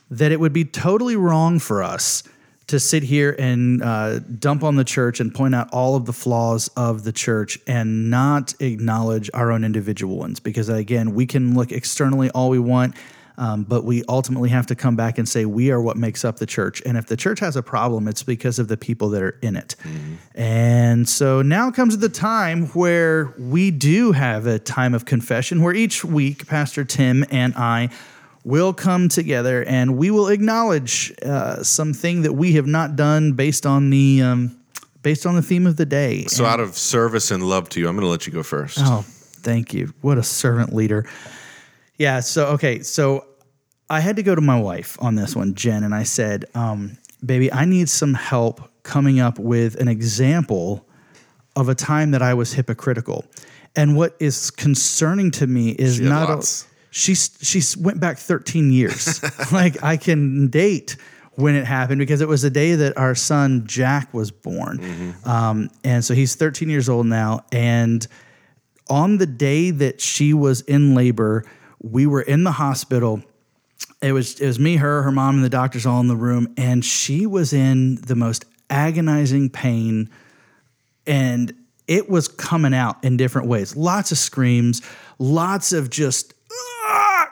that it would be totally wrong for us to sit here and uh, dump on the church and point out all of the flaws of the church and not acknowledge our own individual ones. Because again, we can look externally all we want, um, but we ultimately have to come back and say we are what makes up the church. And if the church has a problem, it's because of the people that are in it. And so now comes the time where we do have a time of confession where each week, Pastor Tim and I will come together and we will acknowledge uh, something that we have not done based on the um, based on the theme of the day. So, out of service and love to you, I'm going to let you go first. Oh, thank you. What a servant leader. Yeah. So, okay. So I had to go to my wife on this one, Jen, and I said, um, baby, I need some help coming up with an example of a time that I was hypocritical. And what is concerning to me is not a, lots. She she went back 13 years. like I can date when it happened because it was the day that our son Jack was born, um, and so he's 13 years old now. And on the day that she was in labor, we were in the hospital. It was it was me, her, her mom, and the doctors all in the room, and she was in the most agonizing pain and it was coming out in different ways. Lots of screams, lots of just!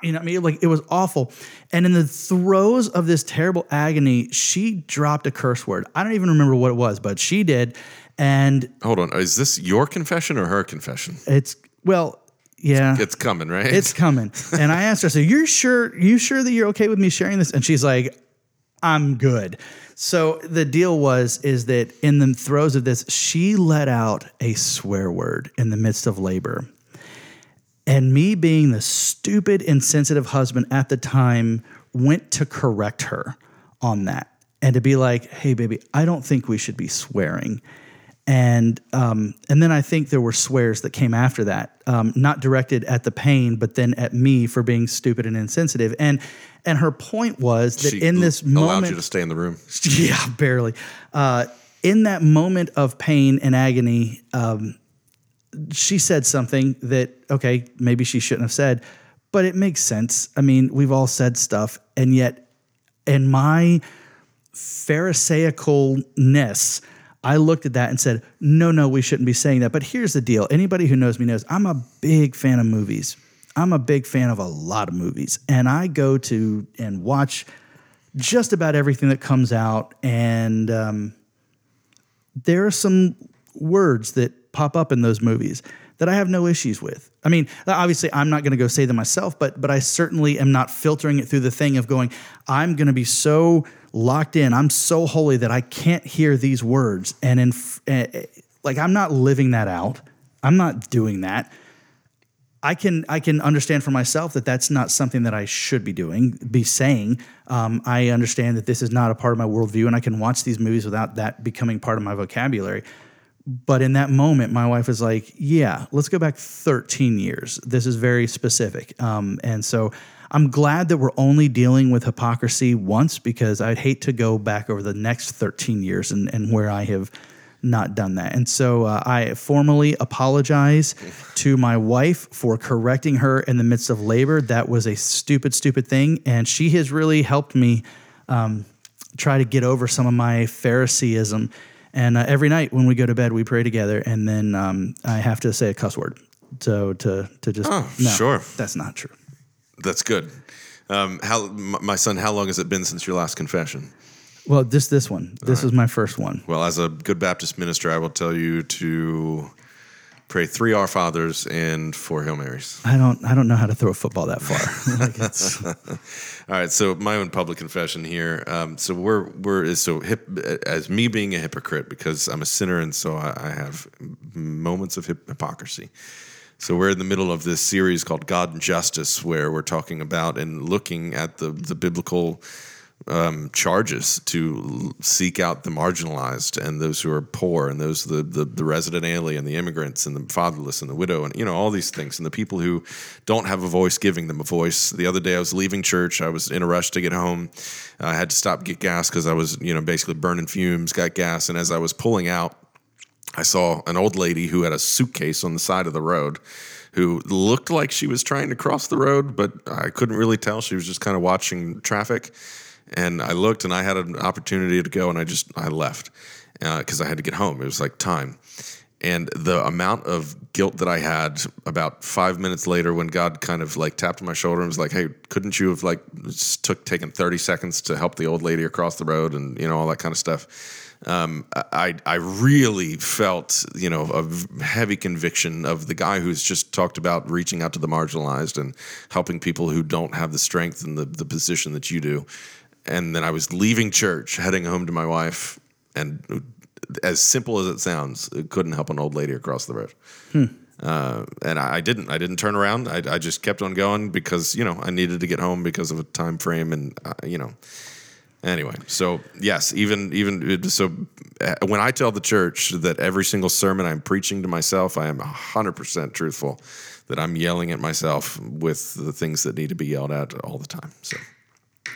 You know, what I mean, like it was awful. And in the throes of this terrible agony, she dropped a curse word. I don't even remember what it was, but she did. And Hold on. Is this your confession or her confession? it's well, yeah, It's coming, right? it's coming. And I asked her, so you're sure, you sure that you're okay with me sharing this? And she's like, I'm good. So the deal was is that in the throes of this, she let out a swear word in the midst of labor. And me being the stupid, insensitive husband at the time went to correct her on that and to be like, hey, baby, I don't think we should be swearing. And um, and then I think there were swears that came after that, um, not directed at the pain, but then at me for being stupid and insensitive. And and her point was that She in this allowed moment, allowed you to stay in the room. yeah, barely. Uh, in that moment of pain and agony, um, she said something that, okay, maybe she shouldn't have said, but it makes sense. I mean, we've all said stuff, and yet, in my Pharisaicalness, I looked at that and said, no, no, we shouldn't be saying that. But here's the deal anybody who knows me knows I'm a big fan of movies. I'm a big fan of a lot of movies, and I go to and watch just about everything that comes out. And um, there are some words that pop up in those movies that I have no issues with. I mean, obviously, I'm not going to go say them myself, but but I certainly am not filtering it through the thing of going. I'm going to be so locked in. I'm so holy that I can't hear these words, and in uh, like I'm not living that out. I'm not doing that. I can I can understand for myself that that's not something that I should be doing, be saying. Um, I understand that this is not a part of my worldview, and I can watch these movies without that becoming part of my vocabulary. But in that moment, my wife was like, "Yeah, let's go back 13 years. This is very specific." Um, and so I'm glad that we're only dealing with hypocrisy once because I'd hate to go back over the next 13 years and, and where I have not done that. And so uh, I formally apologize to my wife for correcting her in the midst of labor. That was a stupid, stupid thing. And she has really helped me um, try to get over some of my Phariseeism. And uh, every night when we go to bed, we pray together. And then um, I have to say a cuss word. So to, to just, Oh, no, sure. That's not true. That's good. Um, how, my son, how long has it been since your last confession? Well, just this one. This was my first one. Well, as a good Baptist minister, I will tell you to pray three Our Fathers and four Hail Marys. I don't. I don't know how to throw a football that far. like All right, so my own public confession here. Um, so we're we're so hip, as me being a hypocrite because I'm a sinner and so I, I have moments of hip, hypocrisy. So we're in the middle of this series called God and Justice, where we're talking about and looking at the the biblical um, charges to seek out the marginalized and those who are poor and those the, the the resident alien, the immigrants and the fatherless and the widow and you know all these things and the people who don't have a voice, giving them a voice. The other day I was leaving church, I was in a rush to get home. I had to stop get gas because I was you know basically burning fumes. Got gas, and as I was pulling out, I saw an old lady who had a suitcase on the side of the road who looked like she was trying to cross the road, but I couldn't really tell. She was just kind of watching traffic. And I looked and I had an opportunity to go and I just, I left because I had to get home. It was like time. And the amount of guilt that I had about five minutes later when God kind of like tapped my shoulder and was like, hey, couldn't you have like took taken 30 seconds to help the old lady across the road and, you know, all that kind of stuff um, I I really felt you know a heavy conviction of the guy who's just talked about reaching out to the marginalized and helping people who don't have the strength and the the position that you do. And then I was leaving church, heading home to my wife, and as simple as it sounds, it couldn't help an old lady across the road. Hmm. Uh, and I, I, didn't. I didn't turn around. I, I, just kept on going because you know I needed to get home because of a time frame, and uh, you know Anyway, so yes, even even so, uh, when I tell the church that every single sermon I'm preaching to myself, I am hundred percent truthful. That I'm yelling at myself with the things that need to be yelled at all the time. So,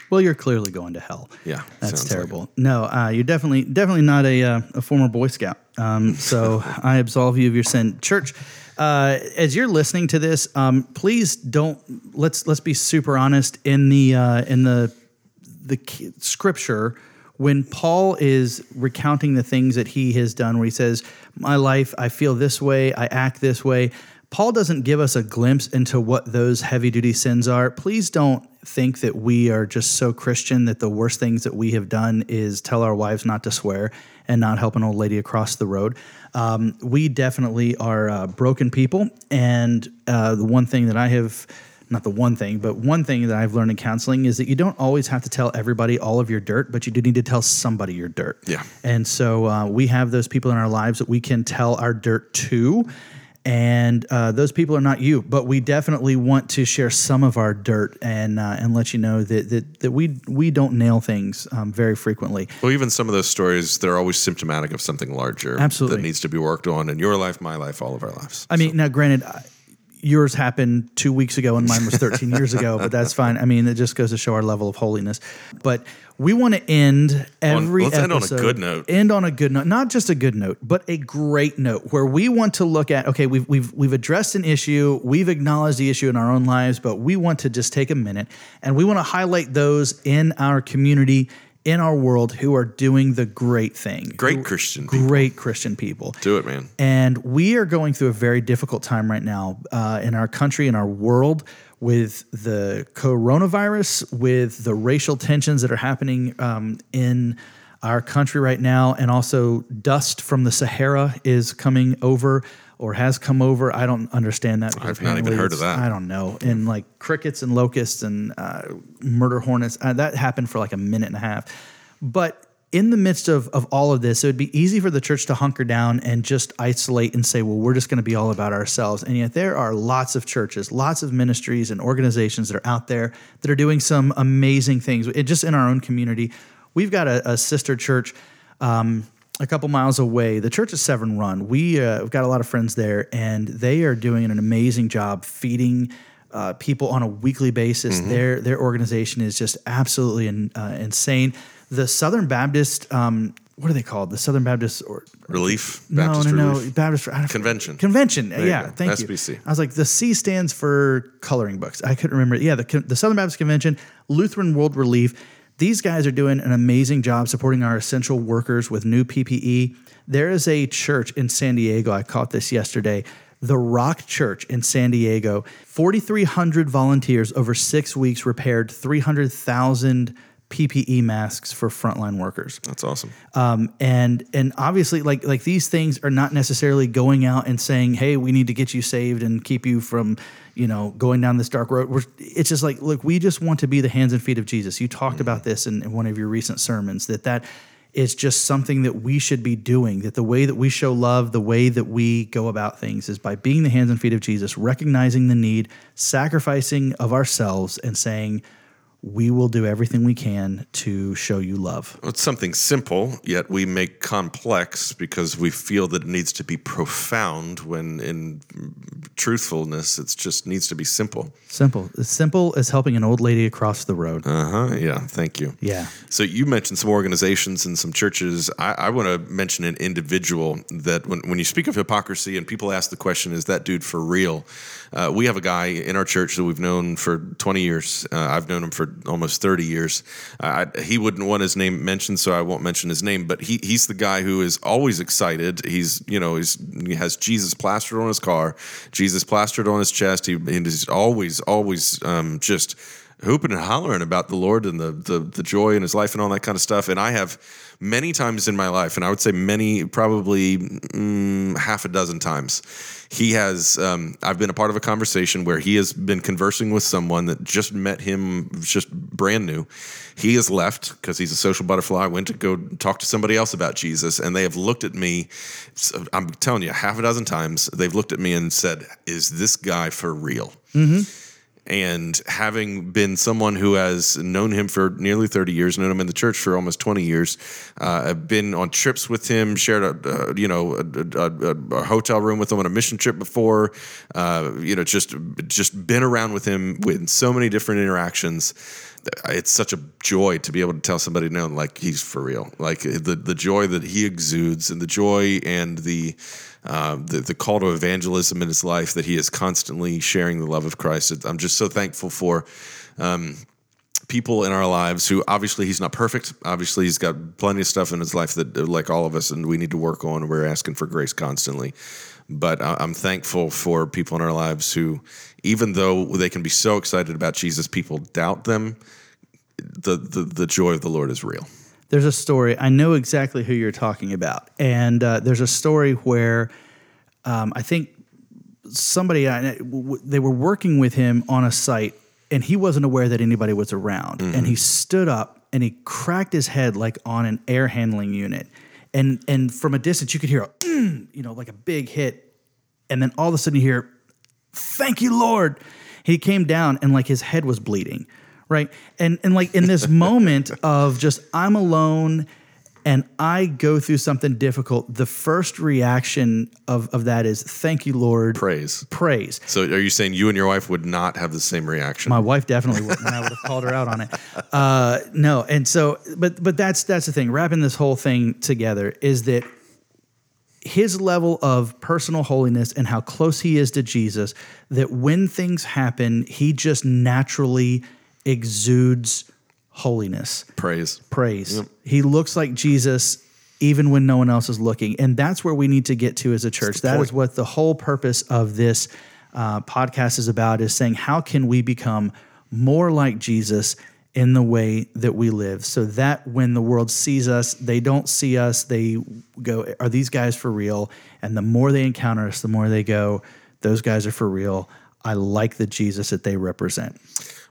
well, you're clearly going to hell. Yeah, that's terrible. Like no, uh, you're definitely definitely not a uh, a former Boy Scout. Um, so I absolve you of your sin, church. Uh, as you're listening to this, um, please don't let's let's be super honest in the uh, in the the scripture when Paul is recounting the things that he has done, where he says, My life, I feel this way, I act this way. Paul doesn't give us a glimpse into what those heavy duty sins are. Please don't think that we are just so Christian that the worst things that we have done is tell our wives not to swear and not help an old lady across the road. Um, we definitely are uh, broken people. And uh, the one thing that I have not the one thing, but one thing that I've learned in counseling is that you don't always have to tell everybody all of your dirt, but you do need to tell somebody your dirt. Yeah. And so uh, we have those people in our lives that we can tell our dirt to. And uh, those people are not you, but we definitely want to share some of our dirt and uh, and let you know that that, that we we don't nail things um, very frequently. Well, even some of those stories, they're always symptomatic of something larger Absolutely. that needs to be worked on in your life, my life, all of our lives. I mean, so. now granted, yours happened two weeks ago and mine was 13 years ago, but that's fine. I mean, it just goes to show our level of holiness. But we want to end every on, let's episode, end on a good note. End on a good note, not just a good note, but a great note where we want to look at. Okay, we've we've we've addressed an issue, we've acknowledged the issue in our own lives, but we want to just take a minute and we want to highlight those in our community in our world who are doing the great thing. Great Christian people. Great Christian people. Do it, man. And we are going through a very difficult time right now uh, in our country, in our world, with the coronavirus, with the racial tensions that are happening um, in our country right now, and also dust from the Sahara is coming over or has come over. I don't understand that. I've not even heard of that. I don't know. And like crickets and locusts and uh, murder hornets, uh, that happened for like a minute and a half. But in the midst of, of all of this, it would be easy for the church to hunker down and just isolate and say, well, we're just going to be all about ourselves. And yet there are lots of churches, lots of ministries and organizations that are out there that are doing some amazing things. It, just in our own community, we've got a, a sister church. Um, a couple miles away, the church is Severn Run. We, uh, we've got a lot of friends there, and they are doing an amazing job feeding uh, people on a weekly basis. Mm-hmm. Their their organization is just absolutely in, uh, insane. The Southern Baptist, um, what are they called? The Southern Baptist or Relief? Baptist no, no, Relief? no. Baptist Convention. Convention. There yeah, thank SBC. you. I was like, the C stands for coloring books. I couldn't remember. Yeah, the the Southern Baptist Convention, Lutheran World Relief these guys are doing an amazing job supporting our essential workers with new PPE. There is a church in San Diego, I caught this yesterday, the Rock Church in San Diego. 4,300 volunteers over six weeks repaired 300,000 PPE masks for frontline workers. That's awesome. Um, and and obviously, like like these things are not necessarily going out and saying, "Hey, we need to get you saved and keep you from, you know, going down this dark road." We're, it's just like, look, we just want to be the hands and feet of Jesus. You talked mm-hmm. about this in, in one of your recent sermons that that is just something that we should be doing. That the way that we show love, the way that we go about things, is by being the hands and feet of Jesus, recognizing the need, sacrificing of ourselves, and saying we will do everything we can to show you love. It's something simple, yet we make complex because we feel that it needs to be profound when in truthfulness it just needs to be simple. Simple. As simple as helping an old lady across the road. Uh-huh. Yeah, thank you. Yeah. So you mentioned some organizations and some churches. I, I want to mention an individual that when, when you speak of hypocrisy and people ask the question, is that dude for real? Uh, we have a guy in our church that we've known for 20 years. Uh, I've known him for almost 30 years. Uh, I, he wouldn't want his name mentioned, so I won't mention his name. But he he's the guy who is always excited. He's you know he's he has Jesus plastered on his car, Jesus plastered on his chest. He and he's always always um, just hooping and hollering about the Lord and the, the the joy in his life and all that kind of stuff. And I have many times in my life, and I would say many, probably mm, half a dozen times, he has. Um, I've been a part of a conversation where he has been conversing with someone that just met him, just brand new. He has left because he's a social butterfly. Went to go talk to somebody else about Jesus, and they have looked at me. I'm telling you, half a dozen times they've looked at me and said, "Is this guy for real?" And having been someone who has known him for nearly 30 years, known him in the church for almost 20 years, uh, I've been on trips with him, shared a, uh, you know, a, a, a, hotel room with him on a mission trip before, uh, you know, just, just been around with him with so many different interactions. It's such a joy to be able to tell somebody, no, like he's for real. Like the, the joy that he exudes and the joy and the, uh, the, the call to evangelism in his life that he is constantly sharing the love of Christ. I'm just so thankful for um, people in our lives who obviously he's not perfect. Obviously, he's got plenty of stuff in his life that, like all of us, and we need to work on. We're asking for grace constantly. But I'm thankful for people in our lives who, even though they can be so excited about Jesus, people doubt them. The, the, the joy of the Lord is real there's a story. I know exactly who you're talking about, and uh, there's a story where um, I think somebody they were working with him on a site, and he wasn't aware that anybody was around, mm-hmm. and he stood up and he cracked his head like on an air handling unit, and and from a distance you could hear a mm, you know like a big hit, and then all of a sudden you hear, "Thank you, Lord." He came down and like his head was bleeding right? And and like in this moment of just I'm alone and I go through something difficult, the first reaction of, of that is thank you, Lord. Praise. Praise. So are you saying you and your wife would not have the same reaction? My wife definitely would, and I would have called her out on it. Uh, no, and so but but that's that's the thing. Wrapping this whole thing together is that his level of personal holiness and how close he is to Jesus, that when things happen, he just naturally exudes holiness, praise. praise. Yep. He looks like Jesus even when no one else is looking. And that's where we need to get to as a church. That point. is what the whole purpose of this uh, podcast is about is saying how can we become more like Jesus in the way that we live so that when the world sees us they don't see us they go are these guys for real and the more they encounter us the more they go those guys are for real i like the jesus that they represent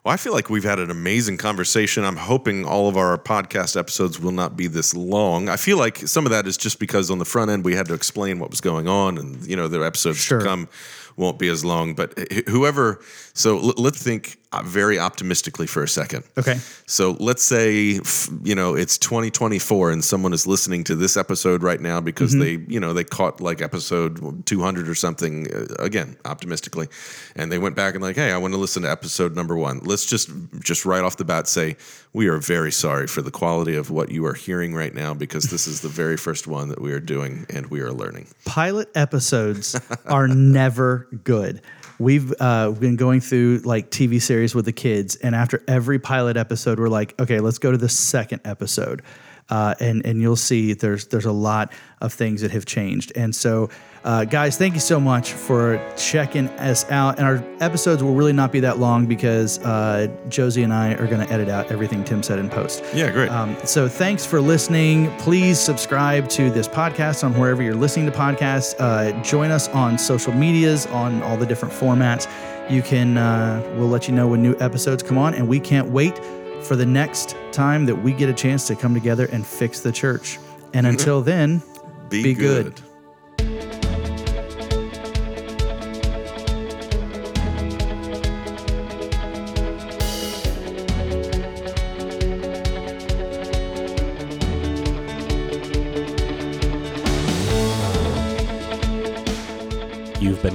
well, I feel like we've had an amazing conversation. I'm hoping all of our podcast episodes will not be this long. I feel like some of that is just because on the front end we had to explain what was going on, and you know the episodes sure. to come won't be as long. But whoever, so let's think very optimistically for a second. Okay. So let's say you know it's 2024 and someone is listening to this episode right now because mm-hmm. they you know they caught like episode 200 or something uh, again optimistically, and they went back and like hey I want to listen to episode number one. Let's just just right off the bat say we are very sorry for the quality of what you are hearing right now because this is the very first one that we are doing and we are learning. Pilot episodes are never good. We've uh, been going through like TV series with the kids, and after every pilot episode, we're like, okay, let's go to the second episode, uh, and and you'll see there's there's a lot of things that have changed, and so uh, guys, thank you so much for checking us out. And our episodes will really not be that long because uh, Josie and I are going to edit out everything Tim said in post. Yeah, great. Um, so thanks for listening. Please subscribe to this podcast on wherever you're listening to podcasts. Uh, join us on social medias on all the different formats. You can, uh, we'll let you know when new episodes come on, and we can't wait for the next time that we get a chance to come together and fix the church. And until then, be, be good. good.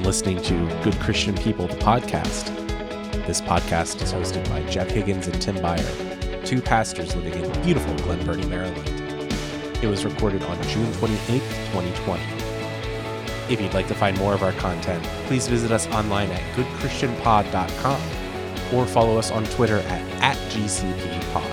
Listening to Good Christian People, the podcast. This podcast is hosted by Jeff Higgins and Tim Byers, two pastors living in beautiful Glen Burnie, Maryland. It was recorded on June 28, 2020. If you'd like to find more of our content, please visit us online at goodchristianpod.com. or follow us on Twitter at, at GCPPod.